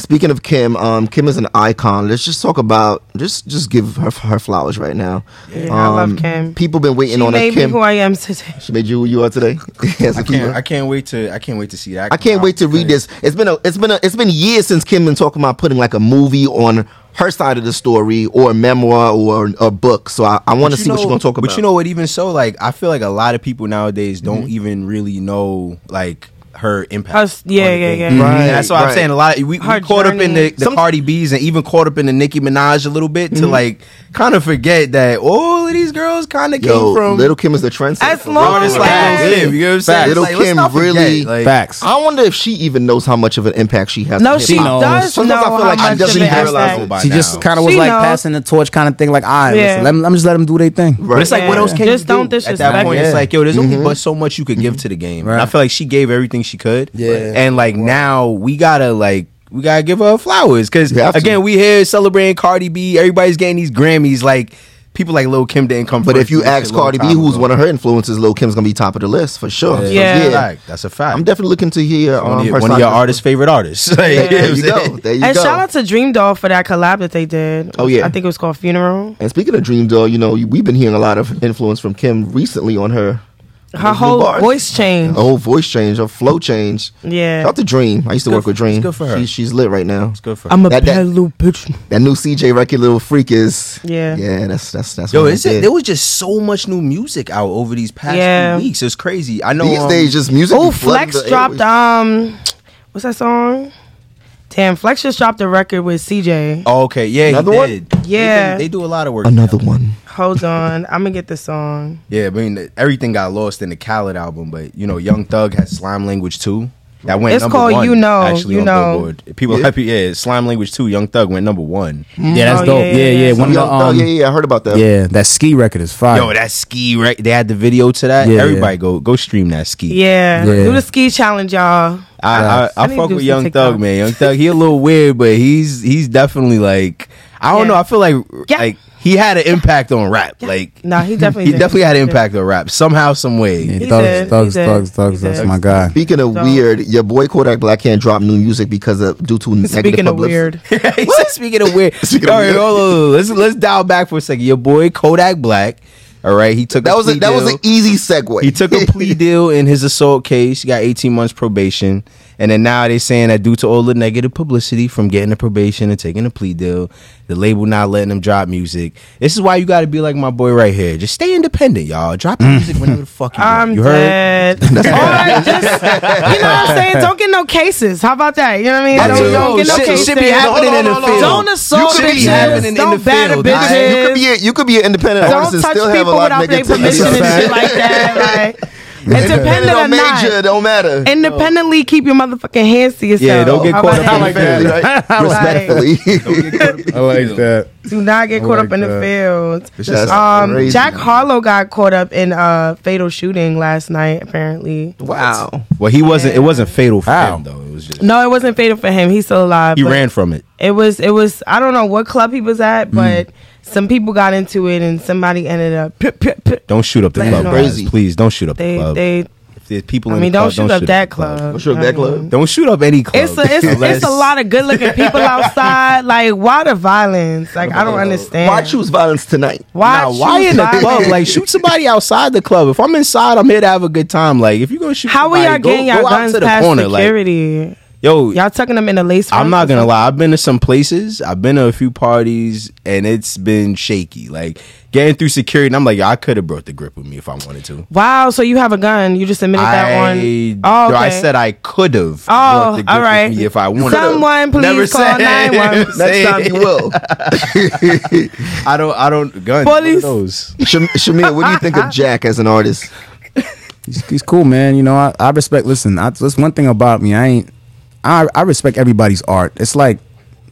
speaking of Kim, um, Kim is an icon. Let's just talk about just just give her her flowers right now. Yeah, I love Um, Kim. People been waiting She on a made me Kim. who I am today. she made you who you are today. As a I female. can't. I can't wait to. I can't wait to see that. I can't wait to read this. It's been a it's been a it's been years since Kim been talking about putting like a movie on her side of the story or a memoir or a book. So I, I want to But you see what she's gonna talk about. But you know what? Even so, like I feel like a lot of people nowadays don't Mm-hmm. even really know like her impact. Us- yeah, on the yeah, yeah. Right, And that's why I'm saying a lot. Of, We, we Her caught up in the, journey. the Some- Cardi B's and even caught up in the Nicki Minaj a little bit to like kind of forget that all of these girls kind of came from Little Kim is the trendsetter. As long real. artists as- like Facts. Kim. You know what I'm saying? Little Like, Kim really- like, Facts. I wonder if she even knows how much of an impact she has. No, she hip-hop. does Sometimes know I feel like how she much doesn't of even an realize impact. it. by She just kind of was She like knows. passing the torch, kind of thing. Like, I Yeah. let me, let me just let them do their thing. But it's like, what Yeah. else can Just you don't do? At that point, it's like, yo, there's Mm-hmm. only but so much you could give to the game. And I feel like she gave everything she could. Yeah. And like now we gotta like we gotta give her flowers because You have to. again we here celebrating Cardi B. Everybody's getting these Grammys. Like people like Lil Kim didn't come. But if you ask shit a long Cardi B, who's ago. one of her influences, Lil Kim's gonna be top of the list for sure. So, Yeah. That's a fact. That's a fact. I'm definitely looking to hear um, one of your, her one of your artists' favorite artists. Like, There, you there you go. There you And go. shout out to DreamDoll for that collab that they did. Oh, yeah. I think it was called Funeral. And speaking of DreamDoll, you know, we've been hearing a lot of influence from Kim recently on her. Her whole bars. voice changed. A whole voice change, her flow change. Yeah. Shout out to Dream. I used to good work with for- it's Dream. good for her. She, she's lit right now. It's good for her. I'm a That- that- bad little bitch. That new CJ record, Little Freak, is Yeah. yeah. That's that's that's. Yo, what is it, there was just so much new music out over these past Yeah. few weeks. It's crazy. I know These um, days, just music. Oh, Flex dropped um, what's that song? Damn, Flex just dropped a record with CJ. Oh, okay, yeah, Another he one? Did. Yeah. they, they do a lot of work. another one. Hold on, I'm gonna get the song. Yeah, I mean everything got lost in the Khaled album, but you know, Young Thug has Slime Language too. That went It's number called one, You Know, Actually, You on Know. Billboard. People Yeah. happy. Yeah, Slime Language two. Young Thug went number one. Yeah, that's Oh, dope. yeah, Yeah, yeah. yeah, yeah. One of Young the, Thug, um, yeah, yeah, I heard about that. yeah, that ski record is fire. Yo, that ski right. They had the video to that. Yeah. Everybody go go stream that ski. Yeah, Yeah. do the ski challenge, y'all. I I, I I fuck with Young TikTok. Thug, man. Young Thug, he a little weird, but he's he's definitely like I don't Yeah. know. I feel like Yeah. like he had an impact on rap. Like Nah, he definitely he did. definitely had an impact on rap somehow, some way. Yeah, He thugs, did, thugs, he did, thugs, thugs. That's my guy. Speaking of So- weird, your boy Kodak Black can't drop new music because of due to negative Speaking of publicity. weird, he said, speaking of weird, Speaking all of weird. hold on, let's let's dial back for a second. Your boy Kodak Black, all right, he took That a was a, plea that was an easy segue. He took a plea deal in his assault case. He got 18 months probation. And then now they're saying that due to all the negative publicity from getting the probation and taking a plea deal, the label not letting them drop music. This is why you got to be like my boy right here. Just stay independent, y'all. Drop your mm. music whenever the fuck you want. I'm You heard? dead. Or just, you know what I'm saying? Don't get no cases. How about that? You know what I mean? Don't, don't get no Shit- cases. shit be happening in the field. Don't assault You could be happening bitches. in Don't the batter bitches. you could be a, you could be an independent artist Don't and touch still have a people lot of without their permission and shit like that. Like, independent or or major, not, don't matter. independently keep your motherfucking hands to yourself. Yeah, don't get caught up in that? the field. Respectfully. I like that. Do not get caught up in the that. field. Um. Jack Harlow got caught up in a fatal shooting last night. Apparently, Wow. Well, he wasn't. It wasn't fatal for Wow. him though. It was just no, it wasn't fatal for him. He's still alive. he ran from it. It was. It was. I don't know what club he was Hmm. at, but some people got into it, and somebody ended up. Pip, pip, pip. Don't shoot up the Like, club, no. Crazy. Please don't shoot up the They. club. They. there's people I in mean, the don't club, shoot up the that club. Don't shoot up that club. Mm-hmm. Don't shoot up any club. It's a, it's, unless- it's a lot of good looking people outside. Like, why the violence? Like, I don't uh, understand. Why choose violence tonight? Why, Nah, why in the violence? club? Like, shoot somebody outside the club. If I'm inside, I'm here to have a good time. Like, if you're gonna shoot, How are y'all go- getting go your out guns to the past corner, like- security? Yo, Y'all tucking them in a lace. I'm not gonna lie. I've been to some places. I've been to a few parties, and it's been shaky. Like getting through security, and I'm like, yo, I could have brought the grip with me if I wanted to. Wow, so you have a gun. You just admitted that one. Oh, okay. I said I could have. Oh, all right. Me if I wanted. Someone please Never call said- 911. Next time you will. I don't. I don't. Guns. What Police. those? Sham- Shamir, what do you think of Jack as an artist? He's, he's cool, man. You know, I, I respect. Listen, I, that's one thing about me. I ain't. I I respect everybody's art. It's like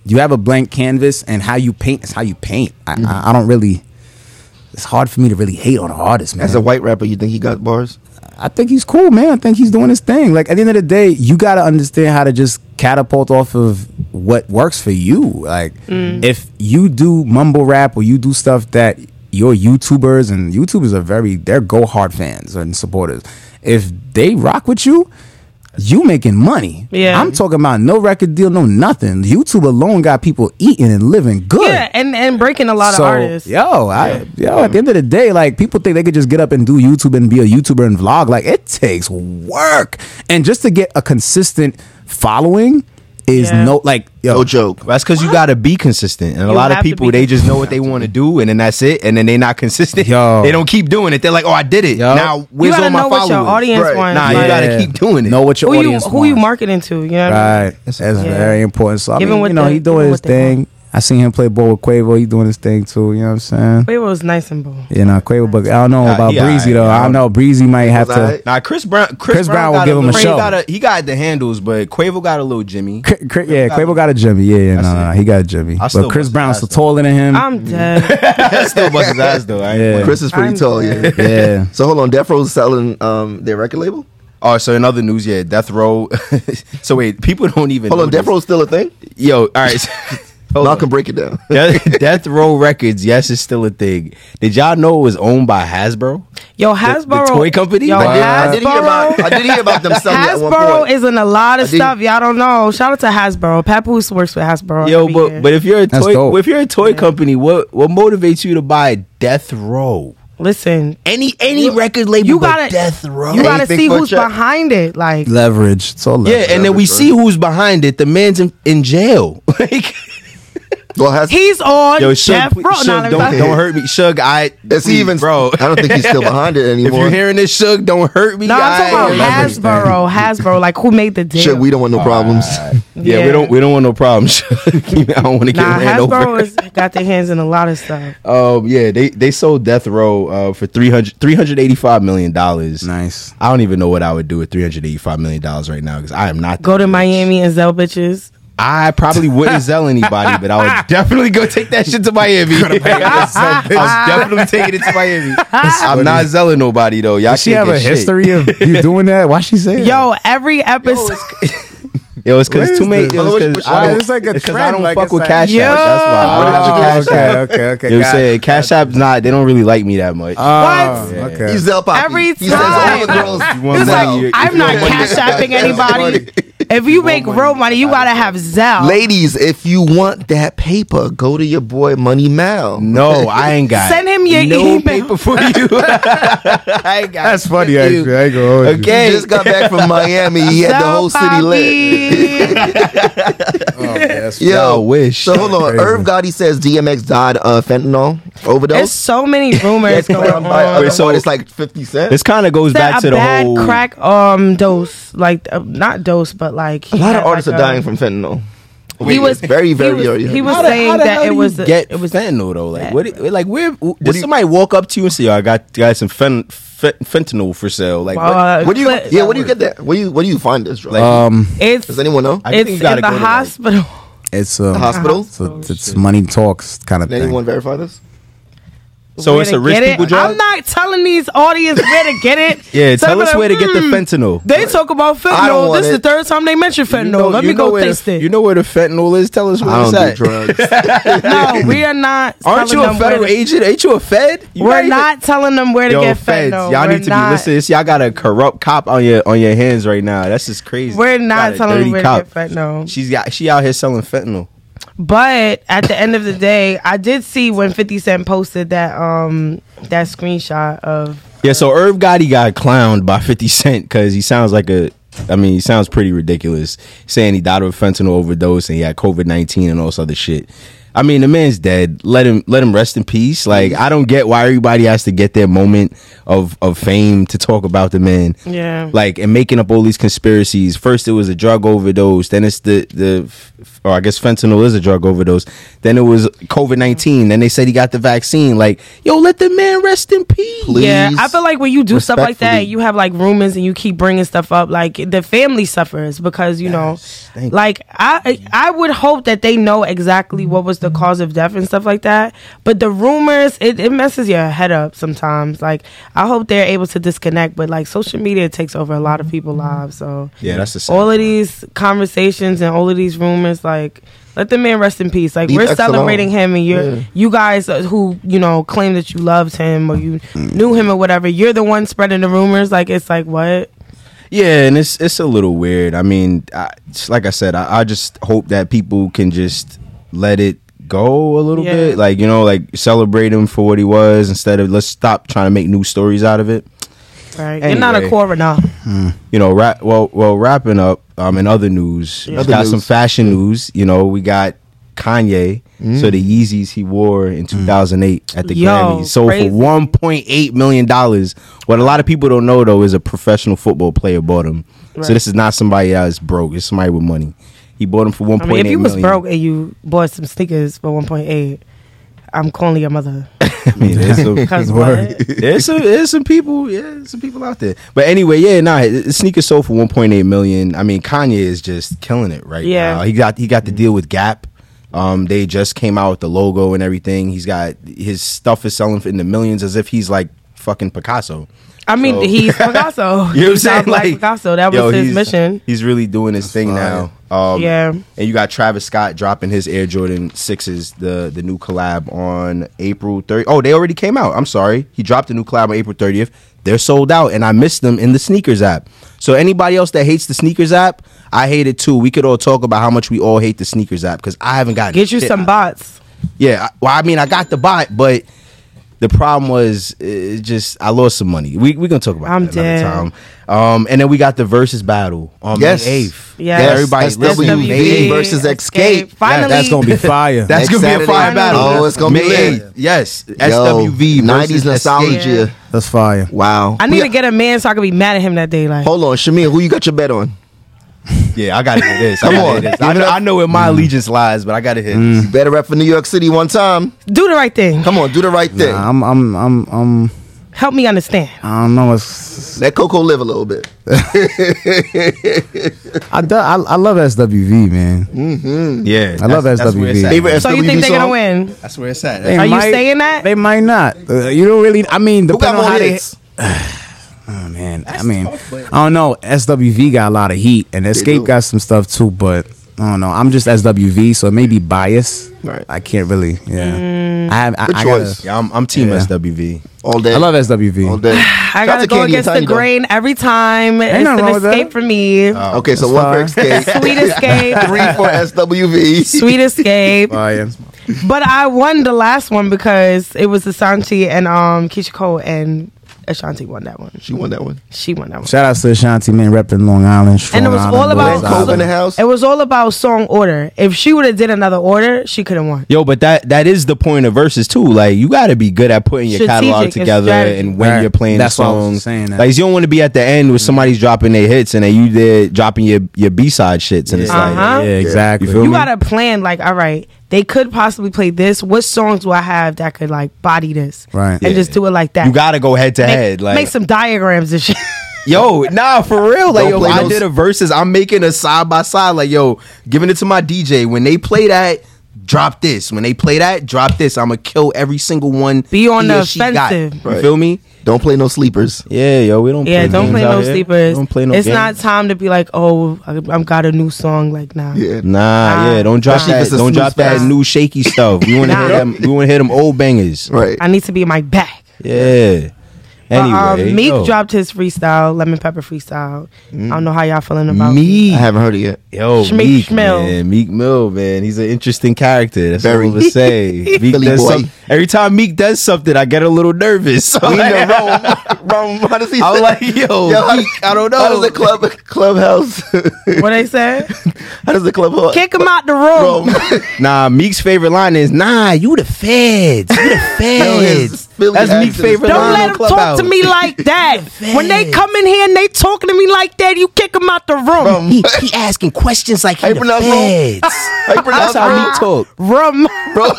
you have a blank canvas, and how you paint is how you paint. I, mm-hmm. I, I don't really. It's hard for me to really hate on an artist, man. As a white rapper, you think he got bars? I think he's cool, man. I think he's doing his thing. Like at the end of the day, you got to understand how to just catapult off of what works for you. Like mm. if you do mumble rap or you do stuff that your YouTubers and YouTubers are very they're go hard fans and supporters. If they rock with you, you making money. Yeah. I'm talking about no record deal, no nothing. YouTube alone got people eating and living good. Yeah, and, and breaking a lot So, of artists. Yo, I, yo, at the end of the day, like people think they could just get up and do YouTube and be a YouTuber and vlog. Like it takes work, and just to get a consistent following is Yeah. no like yo. No joke. That's because you got to be consistent, and a lot of people they just know what they want to do, and then that's it, and then they're not consistent. Yo. they don't keep doing it. They're like, "Oh, I did it. Yo. Now You where's gotta all my know what your audience Right. wants. Nah, like, you gotta keep doing it. Know what your who you audience who you wants. marketing to? You know what I mean? Right, that's very important. So I Give 'em mean, you know, they- he doing his what they thing. I seen him play ball with Quavo. He doing his thing too. You know what I'm saying? Quavo was nice and bold. You know, Quavo, but I don't know Nah, about he Breezy alright, though. yeah. I don't know. Breezy might have to. alright. Nah, Chris Brown. Chris, Chris Brown will got give him a little- show. He got, a, he got the handles, but Quavo got a little Jimmy. Cri- Cri- yeah, Quavo got a Jimmy. Yeah, yeah, no, That's no, it. he got a Jimmy. I But Chris Brown's his still ass, taller than him. I'm dead. Still bust his ass though. I Yeah. Chris is pretty I'm tall, yeah. dead. yeah. So hold on, Death Row's selling um, their record label. Oh, so in other news, yeah, Death Row. so wait, people don't even. Hold know on, Death this. Row's still a thing. Yo, all right. Hold on. Malcolm, break it down. Death, Death Row Records, yes, it's still a thing. Did y'all know it was owned by Hasbro? Yo, the Hasbro. toy company? Yo, I did, I did hear about. Hasbro. I did hear about them selling it at one Hasbro point. is in a lot of stuff y'all don't know. Shout out to Hasbro. Papoose works with Hasbro. Yo, but year. but if you're a toy, if you're a toy company, what what motivates you to buy Death Row? listen, Any any record label, you gotta Death Row. you gotta Anything see who's check. behind it. Like Leverage. It's all yeah, leverage. and then we Leverage, see who's behind it. The man's in, in jail. like, Well, has he's on yo, Suge, Death please- Row. Suge, Nah, don't don't hurt me, Suge. I is he even? bro? I don't think he's still behind it anymore. if anymore. you're hearing this, Suge, don't hurt me. No, I'm I- talking about leverage thing. Hasbro. Hasbro, like who made the deal? Shit, we don't want no problems. Yeah, we don't we don't want no problems. I don't want to get Nah, ran over. Hasbro has got their hands in a lot of stuff. Um, yeah, they they sold Death Row uh, for 300 385 million dollars. Nice. I don't even know what I would do with 385 million dollars right now because I am not Go to that rich. Miami and sell bitches. I probably wouldn't sell anybody, but I would definitely go take that shit to Miami. I'm definitely taking it to Miami. I'm not selling nobody though. Y'all Does she have a shit. history of you doing that? Why she say Yo, every episode. Yo, it's because is too many. It was 'cause I don't, It's like a it's 'cause I don't like fuck it's with like- Cash Yo. App. That's why. I don't have okay, okay, okay. You know what I'm saying? it. Cash App's not. They don't really like me that much. Oh, What? Okay. He's Zelle Poppy. Every He says all time. the girls. You want It's money, Zelle. you- like, I'm not want cash apping anybody. If you make real money, you gotta have Zelle. Ladies, if you want that paper, go to your boy Money Mal. No, I ain't got. Send him your no email. paper for you. I ain't got. That's funny, you. actually. I ain't gonna hold you. Okay. He just got back from Miami. He had the whole city lit. Oh, man, Yo, Y'all wish. So hold on. Crazy. Irv Gotti says DMX died of fentanyl overdose. There's so many rumors going by on. Wait, so- it's like Fifty Cent. This kind of goes Said back a to the bad whole. crack um dose, like uh, not dose, but like a lot of artists like are a- dying from fentanyl. He was very, very He was, early. he was How saying how the that it was you a- get it was fentanyl though. Like what? do- Like where? Did do you- somebody walk up to you and say, "Yo, I got got some fen, fen, fentanyl for sale"? Like what? uh, What do you? cli- Yeah, where do you get that? Where you? Where do you find this? Like, Um, It's does anyone know? I think it's you in the go like- hospital. it's a The hospital? It's, it's money talks kind of Can thing. anyone verify this? So it's a rich get it? people drug. I'm not telling these audience where to get it. yeah, So tell us like, where to get the hmm, fentanyl. They talk about fentanyl. This is the third time they mentioned fentanyl. You know- Let me go taste the, it. You know where the fentanyl is? Tell us where I it's at. drugs. no, we are not. Aren't you a federal agent? Ain't you a fed? You We're not telling them where to get fentanyl. y'all need to be listening. Y'all got a corrupt cop on your on your hands right now. That's just crazy. We're not telling them where to get fentanyl. She's got she out here selling fentanyl. But at the end of the day, I did see when 50 Cent posted that um that screenshot of Yeah, so Irv Gotti got clowned by 50 Cent because he sounds like a I mean, he sounds pretty ridiculous. Saying he died of a fentanyl overdose and he had COVID nineteen and all this other shit. I mean, the man's dead. Let him let him rest in peace. Like mm. I don't get why everybody has to get their moment of of fame to talk about the man. Yeah. Like and making up all these conspiracies. First it was a drug overdose, then it's the the or I guess fentanyl is a drug overdose. Then it was COVID nineteen. Then they said he got the vaccine. Like, yo, let the man rest in peace. Please. Yeah, I feel like when you do stuff like that, you have like rumors and you keep bringing stuff up. Like the family suffers because you know, thank like I I would hope that they know exactly what was the cause of death and stuff like that. But the rumors, it, it messes your head up sometimes. Like I hope they're able to disconnect. But like social media takes over a lot of people's lives. So Yeah, that's the all of part. these conversations and all of these rumors, like. Let the man rest in peace. Like Leave we're X alone. celebrating him, and you're Yeah. you guys uh, who you know claim that you loved him or you knew him or whatever. You're the one spreading the rumors. Like it's like what? Yeah, and it's it's a little weird. I mean, I, like I said, I, I just hope that people can just let it go a little Yeah. bit. Like you know, like celebrate him for what he was instead of let's stop trying to make new stories out of it. Right? You're not a Anyway. coroner. Hmm. You know, ra- well, well, wrapping up. Um, in other news, we Other got news. some fashion news. You know, we got Kanye. So hmm. the Yeezys he wore in hmm. 2008 at the Yo, Grammys sold crazy. for 1.8 million dollars. What a lot of people don't know though is a professional football player bought them. Right. So this is not somebody that's broke. It's somebody with money. He bought them for 1.8 I mean, if you was million. broke and you bought some sneakers for 1.8, I'm calling your mother. I mean, there's some, Because there's some there's some people yeah some people out there but anyway yeah nah the sneakers sold for 1.8 million i mean kanye is just killing it right Yeah. now he got he got the deal with gap um they just came out with the logo and everything he's got his stuff is selling in the millions as if he's like fucking picasso I mean, So- he's Picasso. you know what i'm saying not Black Picasso. That was yo, his he's- mission. he's really doing his thing now um Yeah. and you got Travis Scott dropping his Air Jordan sixes, the the new collab on April 30th. Oh, they already came out. I'm sorry. He dropped the new collab on April 30th. They're sold out, and I missed them in the SNKRS app. So anybody else that hates the SNKRS app, I hate it too. We could all talk about how much we all hate the SNKRS app because I haven't got Get you some bots. Yeah, well, I mean, I got the bot, but the problem was it just I lost some money. We we gonna talk about I'm that another time. Um, and then we got the versus battle on Yes. May eighth. Yes. everybody listen. SWV May 8th. versus Xscape. Finally, That's gonna be fire. That's Next gonna be a fire battle. Oh, it's gonna be lit. 8th. Yes, Yo, SWV 90s versus nostalgia. Xscape. That's fire. Wow. I need We- to get a man so I can be mad at him that day. Like, Hold on, Shamir, who you got your bet on? Yeah, I gotta hit this. Come gotta on. this. I know. I know where my mm. allegiance lies, but I gotta hit mm. this. You better rep for New York City one time. do the right thing. Come on, do the right thing. Nah, I'm, I'm, I'm, I'm. Help me understand. I don't know. It's, Let Coco live a little bit. I, do, I, I love SWV, man. Mm-hmm. Yeah, I love that's- that's where it's SWV. at. Favorite So you SWV think they're gonna win? That's where it's at. They Are you saying that? They might not. Uh, you don't really. I mean, Who got depending on more how they. hits? Oh man, I mean, I don't know. SWV got a lot of heat, and Xscape got some stuff too. But I don't know. I'm just SWV, so it may be biased. Right. I can't really. Yeah. Mm. I have. I, Good I choice. gotta- Yeah, I'm, I'm team Yeah. SWV. All day. I love SWV. all day. I gotta go Candy against the Tiny, though. grain every time. it's an wrong escape for me. Okay, so That's one for. Xscape, Sweet escape. three for SWV. Sweet escape. Oh, yeah. But I won the last one because it was Ashanti and um Keyshia Cole and Ashanti won that one. She won that one. She won that one. Shout out to Ashanti man, repping Long Island. Strong And it was Island all about Cove in the house. It was all about song order. If she would have did another order, she could have won. Yo, but that that is the point of verses too. Like you got to be good at putting your Strategic catalog together strategy. and when Right. you're playing That's the what I was songs. saying that. Like you don't want to be at the end where somebody's dropping their hits and then you there dropping your your B side shits and it's Uh-huh. like Yeah, exactly. You You gotta plan like, all right, they could possibly play this. What songs do I have that could like body this? Right. And Yeah. just do it like that. you got to go head to make, head. Like make some diagrams and shit. Yo, nah, for real. Like, Don't yo, I those- did a verses. I'm making a side by side. Like, yo, giving it to my DJ. When they play that, drop this. When they play that, drop this. I'm gonna kill every single one. Be on the she got. offensive. You Right. feel me? Don't play no sleepers. Yeah, yo, we don't. yeah, play don't games play out no here. sleepers. Don't play no. it's games. not time to be like, oh, I- I've got a new song. Like, nah. Yeah. Nah, yeah, don't drop Especially if that. Don't snooze drop that new shaky stuff. We want to Nah. hear them. We want to hear them old bangers. Right. I need to be in my bag. Yeah. But, Anyway, um, Meek yo. dropped his freestyle, lemon pepper freestyle. I don't know how y'all feeling about Meek. I haven't heard it yet. Yo, Schmeek Meek, Schmill. man, Meek Mill, man, he's an interesting character. That's Very. all I'm gonna say. Meek Philly does boy. some- every time Meek does something, I get a little nervous. So We like, know Rome. Rome. How does he? I'm say- like, yo, Yo, Meek, I don't know. How does the club clubhouse? What they said? How does the club? Kick him out the room. Rome. Nah, Meek's favorite line is, "Nah, you the feds, you the feds." Philly That's accent Meek's is favorite Don't line let on him talk Clubhouse. to me like that. when they come in here and they talking to me like that, you kick them out the room. Rome. He, he asking questions like How he the feds. How you pronounce That's how Rome? Meek talk. Rum, Rome.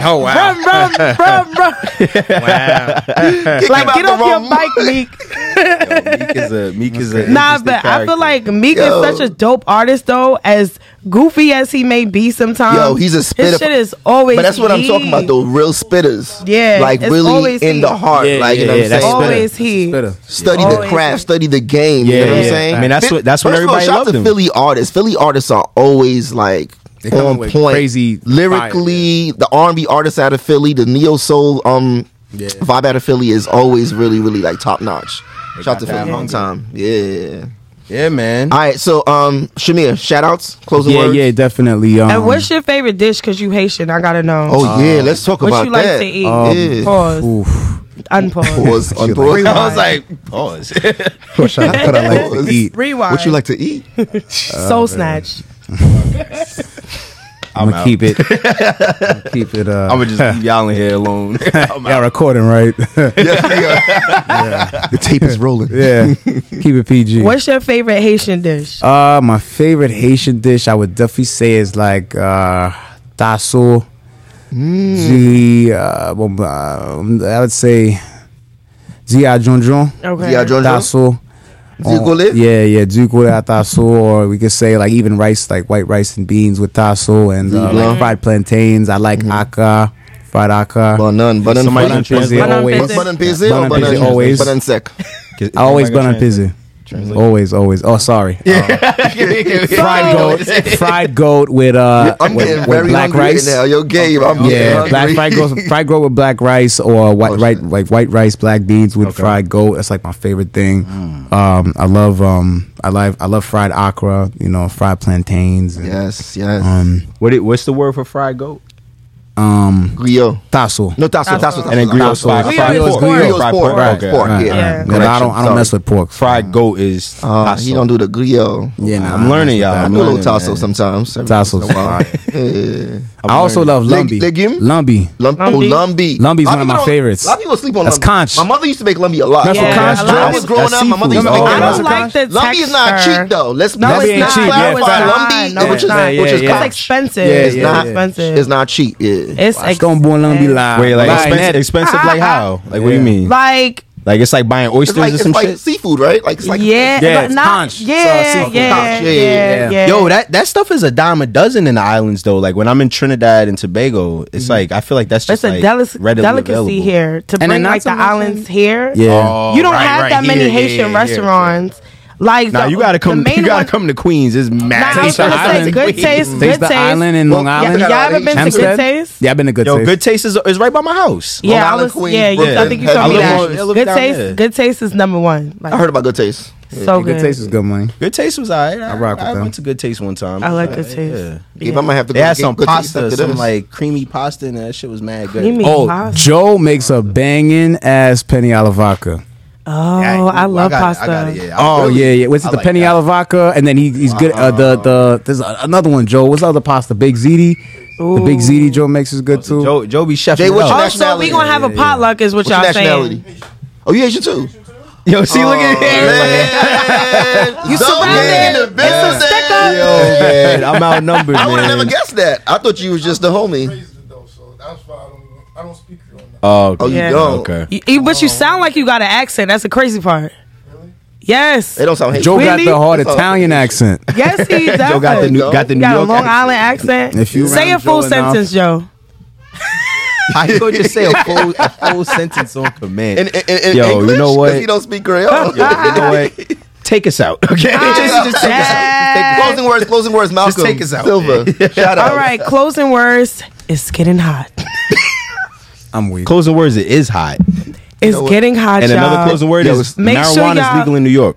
Oh wow. rum, rum, rum, rum. Kick Like, get off your bike, Meek. Meek is a Meek is a Nah, interesting but I feel like Meek Yo. is such a dope artist, though. As goofy as he may be sometimes, Yo, he's a spitter. His shit is always. But that's what I'm talking about, though. Real spitters. Yeah, Like it's really in he. the heart. Yeah, like you know yeah, what I'm that's saying? Always he. Spitter. Study the Always craft, he. study the game. you Yeah, know what I'm yeah. saying? I mean, that's what- that's what first of everybody shout out to. Philly artists. Philly artists are always like They come on with point, crazy lyrically. The R&B artists out of Philly, the neo soul um vibe out of Philly is always really, really like top notch. Shout out to Philly, long time. Yeah. yeah, man. All right, so um, Shamir, shout outs, closing Yeah, words. yeah, yeah, definitely. Um, And what's your favorite dish? Cause you Haitian, I gotta know. Oh yeah, let's talk about that. what you like that. to eat? Um, yeah. Pause. oof. Unpause. Pause, unpause. Rewind. I was like, pause. What I, what I like to eat. Rewind. What you like to eat? Soul snatch. I'm gonna keep it. I'ma keep it. Uh, I'm gonna just leave y'all in here alone. yeah, recording right. Yeah. The tape is rolling. yeah, keep it PG. What's your favorite Haitian dish? Uh, my favorite Haitian dish, I would definitely say, is like uh, tasso. The uh, well, uh, I would say Zia Jonjon. Okay. Yeah, John. Tasso. Zugole? Yeah, yeah, Dukole at tasso, or we could say like even rice, like white rice and beans with tasso, and uh, Zugole. like fried plantains. I like aka, fried aka. Banan, banan, Somebody banan, can translate. Pizzy, Banan always. pizzy. banan pizzy or Banan banan pizzy, always. banan sec. I always bun on pizzy. Always, always. Oh, sorry. Uh, fried goat, fried goat with uh, I'm with, getting with very black hungry rice. right now. Yo, Gabe, I'm Yeah, getting black hungry. fried goat, fried goat with black rice or white, Oh, right, like white rice, black beans with fried goat. That's like my favorite thing. Um, I love, um, I like, I love fried okra. You know, fried plantains. And, Yes, yes. Um, What it, what's the word for fried goat? Um, Griot. tasso. No, tasso, tasso, tasso. And then griot tasso. fried- Griot fried is pork. pork. Griot's Fried pork. pork. Pork, Okay. pork, Right, yeah. Yeah. right. And I don't, I don't mess with pork. Fried goat is Uh, tasso. he don't do the griot. Yeah, nah, I'm learning, y'all. I I'm do a little tasso man. sometimes. Tasso. Tasso's once in a while. fire. Yeah. I also love Leg- lumbi. legume? Lumbi. Lum- oh, Lumbi. lumbi. Lumbi's one of my favorites. A lot of people sleep on That's lumbi. conch. My mother used to make lumbi a lot. That's Yeah, what conch a When I was growing that's up, my mother used to make Oh, I don't like the Lumbi is not cheap though. Let's No, let's it's ain't not. cheap, yeah, No, it's fact. not. Lumbi, No, which is not. which is Yeah, yeah. It's expensive. Yeah, it's not expensive. It's not cheap. Yeah. It's It's gonna be lumbi live. Wait, like expensive, like how? Like what do you mean? like Like it's like buying It's oysters like or it's some like shit. seafood, right? Like it's like yeah, Yeah, but it's not conch. Uh, yeah, So seafood yeah, conch. yeah, Yeah, yeah, yeah. Yo, that that stuff is a dime a dozen in the islands though. Like when I'm in Trinidad and Tobago, it's mm-hmm. like I feel like that's It's just a like delic- readily delicacy available. here to then bring like the mention- islands here. Yeah. Oh, you don't right, have right, that many here, yeah, Haitian yeah, yeah. restaurants. Like Now the- you gotta come. main You gotta one- come to Queens. It's mad. Nah, Taste the gonna island. good taste, Taste good the taste. island in Well, Long Island. Y'all ever been to Good Taste? Yeah, I've been to Good Yo, Taste. good taste is, is right by my house. Long Yeah, I was. Queens, yeah, you, I think you told me that. Rain. It looked Good taste. Good taste is number one. Like, I heard about good taste. so Good good. Taste is good money. Good taste was alright. I, I rock with I them. went to Good Taste one time. I like Good Taste. Yeah. Gabe, I might have to They go had get some good pasta, after some like creamy pasta, and that shit was mad good. Creamy Oh, pasta. Joe makes a banging ass penne alla vodka. Oh, Yeah, I love got it, pasta. I got it, yeah. Oh Really? yeah, yeah. Was it I the like penne that. alla vodka? And then he, he's good. Uh, the the there's another one. Joe, what's the other pasta? Big ziti. The big ziti Joe makes is good too. Joe, Joe be chefing Jay, what's up. your Oh, so we nationality? gonna have a potluck, is what What's y'all saying? nationality? Oh, you Asian too. Yo, see, look at Man, You Zoe surrounded. in the It's a building. sticker. Yo, man, I'm outnumbered, I would have never man. guessed that. I thought you was just the homie. though, so that's why I don't, I don't speak Creole now. Oh, Oh, you Yeah. don't. okay. You- you- but you sound like you got an accent. That's the crazy part. Yes. They don't sound Haitian. Joe got the hard That's. Italian accent. Yes, he does. Joe got the new, got the You New got a Long accent. Island accent. If you say a full Joe enough- sentence, Joe. How you gonna just say a full, a full sentence on command? In, in, in Yo, English? you know 'Cause what? He don't speak Creole. Yo, you know what? Take us out, okay? just, just take us out. Just take- closing words. Closing words. Malcolm. take us out, Silva. Shout out. All right, closing words. It's getting hot. I'm weak. Closing words. It is hot. It's know getting hot, And y'all. another closing word Yo, is it's- Make sure marijuana y'all- is legal in New York.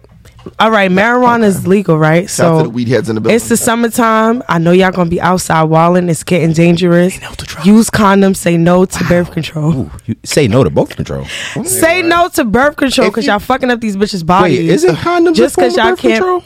All right, marijuana is legal, right? Shout out to So the weed heads in the building. it's the summertime. I know y'all gonna be outside walling. It's getting dangerous. Use condoms. Say no to birth control. You say no to birth control. Say no to birth control because you- y'all fucking up these bitches' bodies. Wait, is it condoms Just a form 'cause of y'all birth can't- control?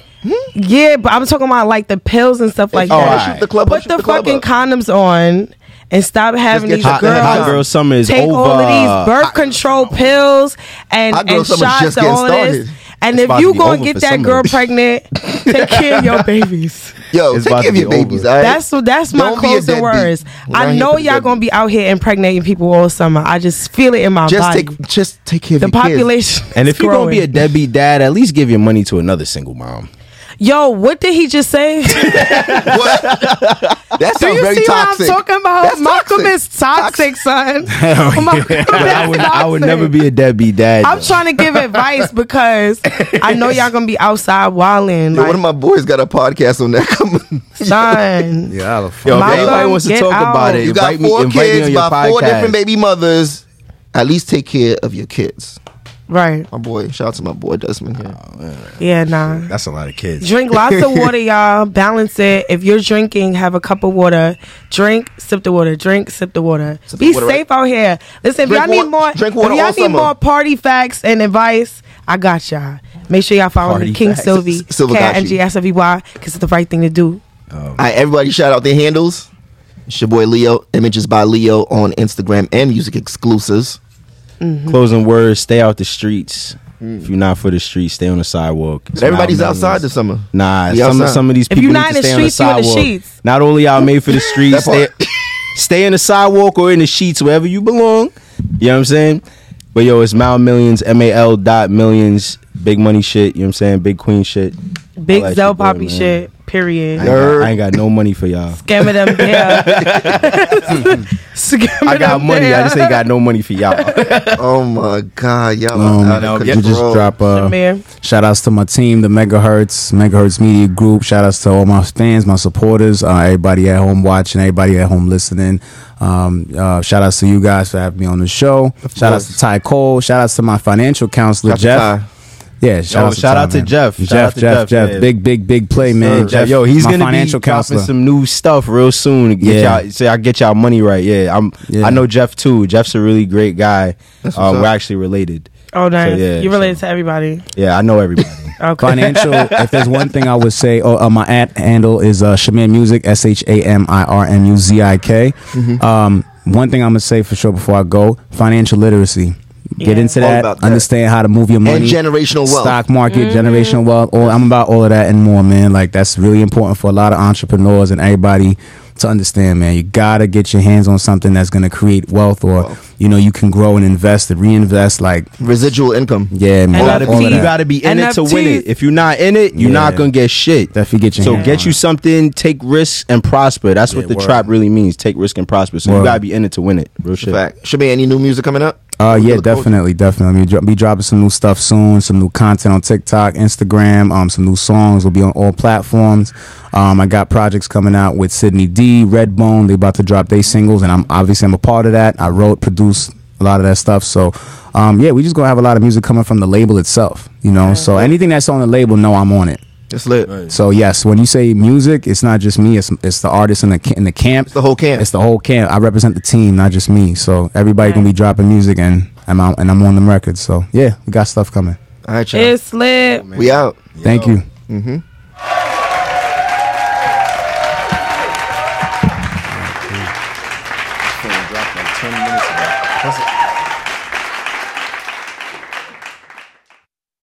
Yeah, but I'm talking about like the pills and stuff like Oh, that. alright. Shoot the club Put shoot the, the club fucking up. condoms on and stop having these your Hot, girls hot girl summer is take over. all of these birth control pills and, and shots just and all of this. And It's if you be gonna get that some girl pregnant, take care of your babies. Yo, It's take care of your babies. over. All right? That's that's my Don't be closing words. I know y'all gonna be out here impregnating people all summer. I just feel it in my just body. take just take care of the your kids. population. And is if you're gonna be a growing. deadbeat dad, at least give your money to another single mom. Yo, what did he just say? That Do sounds you very see toxic. what I'm talking about? That's Malcolm toxic. is toxic, son. Malcolm But I is would, I would never be a deadbeat dad. I'm though. trying to give advice because I know y'all gonna be outside wilding. Yo, Like, one of my boys got a podcast on that coming. son. Yeah, Yo, if Malcolm, anybody wants to talk out. about it, You got invite me, four invite me kids on your by four different baby mothers. At least take care of your kids. Right. My boy, shout out to my boy Desmond here. Oh, yeah, nah. That's a lot of kids. Drink lots of water, y'all. Balance it. If you're drinking, have a cup of water. Drink, sip the water. Drink, sip the water. Sip Be the water, safe out here. Listen, if y'all need more, drink water if y'all need summer. more party facts and advice, I got y'all. Make sure y'all follow Party me, King facts. Sylvie, S- you. K I N G S V Y, because it's the right thing to do. Oh. All right, everybody, shout out their handles. It's your boy Leo. Images by Leo on Instagram and music exclusives. Mm-hmm. Closing words: Stay out the streets. Mm. If you're not for the streets, stay on the sidewalk. Everybody's outside Millions. this summer. Nah, We some outside. some of these If people you're need not to in the stay on the streets, you in the sheets. Not only y'all made for the streets, stay, stay in the sidewalk or in the sheets, wherever you belong. You know what I'm saying? But yo, it's Mal Millions, M A L dot millions, big money shit. You know what I'm saying? Big queen shit. Big All Zell Poppy man. shit. Period. I ain't, got, I ain't got no money for y'all. Scamming them there. Scamming I got them money. I just ain't got no money for y'all. Oh my God, y'all Um, are out of we just drop uh, Man. shout outs to my team, the Megahertz, Megahertz Media Group. Shout outs to all my fans, my supporters, uh, everybody at home watching, everybody at home listening. Um, uh, shout outs to you guys for having me on the show. Shout outs to Ty Cole. Shout outs to my financial counselor, Shout out to Jeff. Ty. Yeah, shout, Yo, out, to shout Ty, out to man. Jeff. Shout Jeff, out to Jeff, Jeff, Jeff. yeah. Big, big, big play, man. Jeff, yo, he's gonna financial be dropping counselor. some new stuff real soon to get Yeah. y'all. So I get y'all money right. Yeah, I'm. Yeah. I know Jeff too. Jeff's a really great guy. That's Um, we're actually related. Oh, nice. yeah, you related so- to everybody. Yeah, I know everybody. Okay. Financial. if there's one thing I would say, oh, uh, my at handle is uh, Shamir Muzik, S H A M I R M U Z I K. Mm-hmm. Um, one thing I'm gonna say for sure before I go: financial literacy. Get Yeah. into that, that. Understand how to move your money. And generational wealth. stock market, Mm-hmm. generational wealth. All, I'm about all of that and more, man. Like that's really important for a lot of entrepreneurs and everybody to understand, man. You gotta get your hands on something that's gonna create wealth, or you know, you can grow and invest and reinvest. Like, Residual income. yeah, man. You And gotta, all be, you gotta be in it to win it. If you're not in it, you're not gonna get shit. Definitely get your So hands get on you something, take risks and prosper. That's what the word. trap really means. Take risk and prosper. So Word. you gotta be in it to win it. Real shit. Fact. Should be any new music coming up? Uh, yeah, definitely, definitely. We dro- be dropping some new stuff soon, some new content on TikTok, Instagram. Um, some new songs will be on all platforms. Um, I got projects coming out with Sydney D, Redbone. They about to drop their singles, and I'm obviously I'm a part of that. I wrote, produced a lot of that stuff. So, um, yeah, we just gonna have a lot of music coming from the label itself. You know, so anything that's on the label, know I'm on it. It's lit. So yes, when you say music, it's not just me. It's it's the artist in the in the camp. It's the whole camp. It's the whole camp. I represent the team, not just me. So everybody gonna be dropping music, and I'm out, and I'm on them records. So yeah, we got stuff coming. All right, y'all. It's lit. we out. Thank you. Mm-hmm.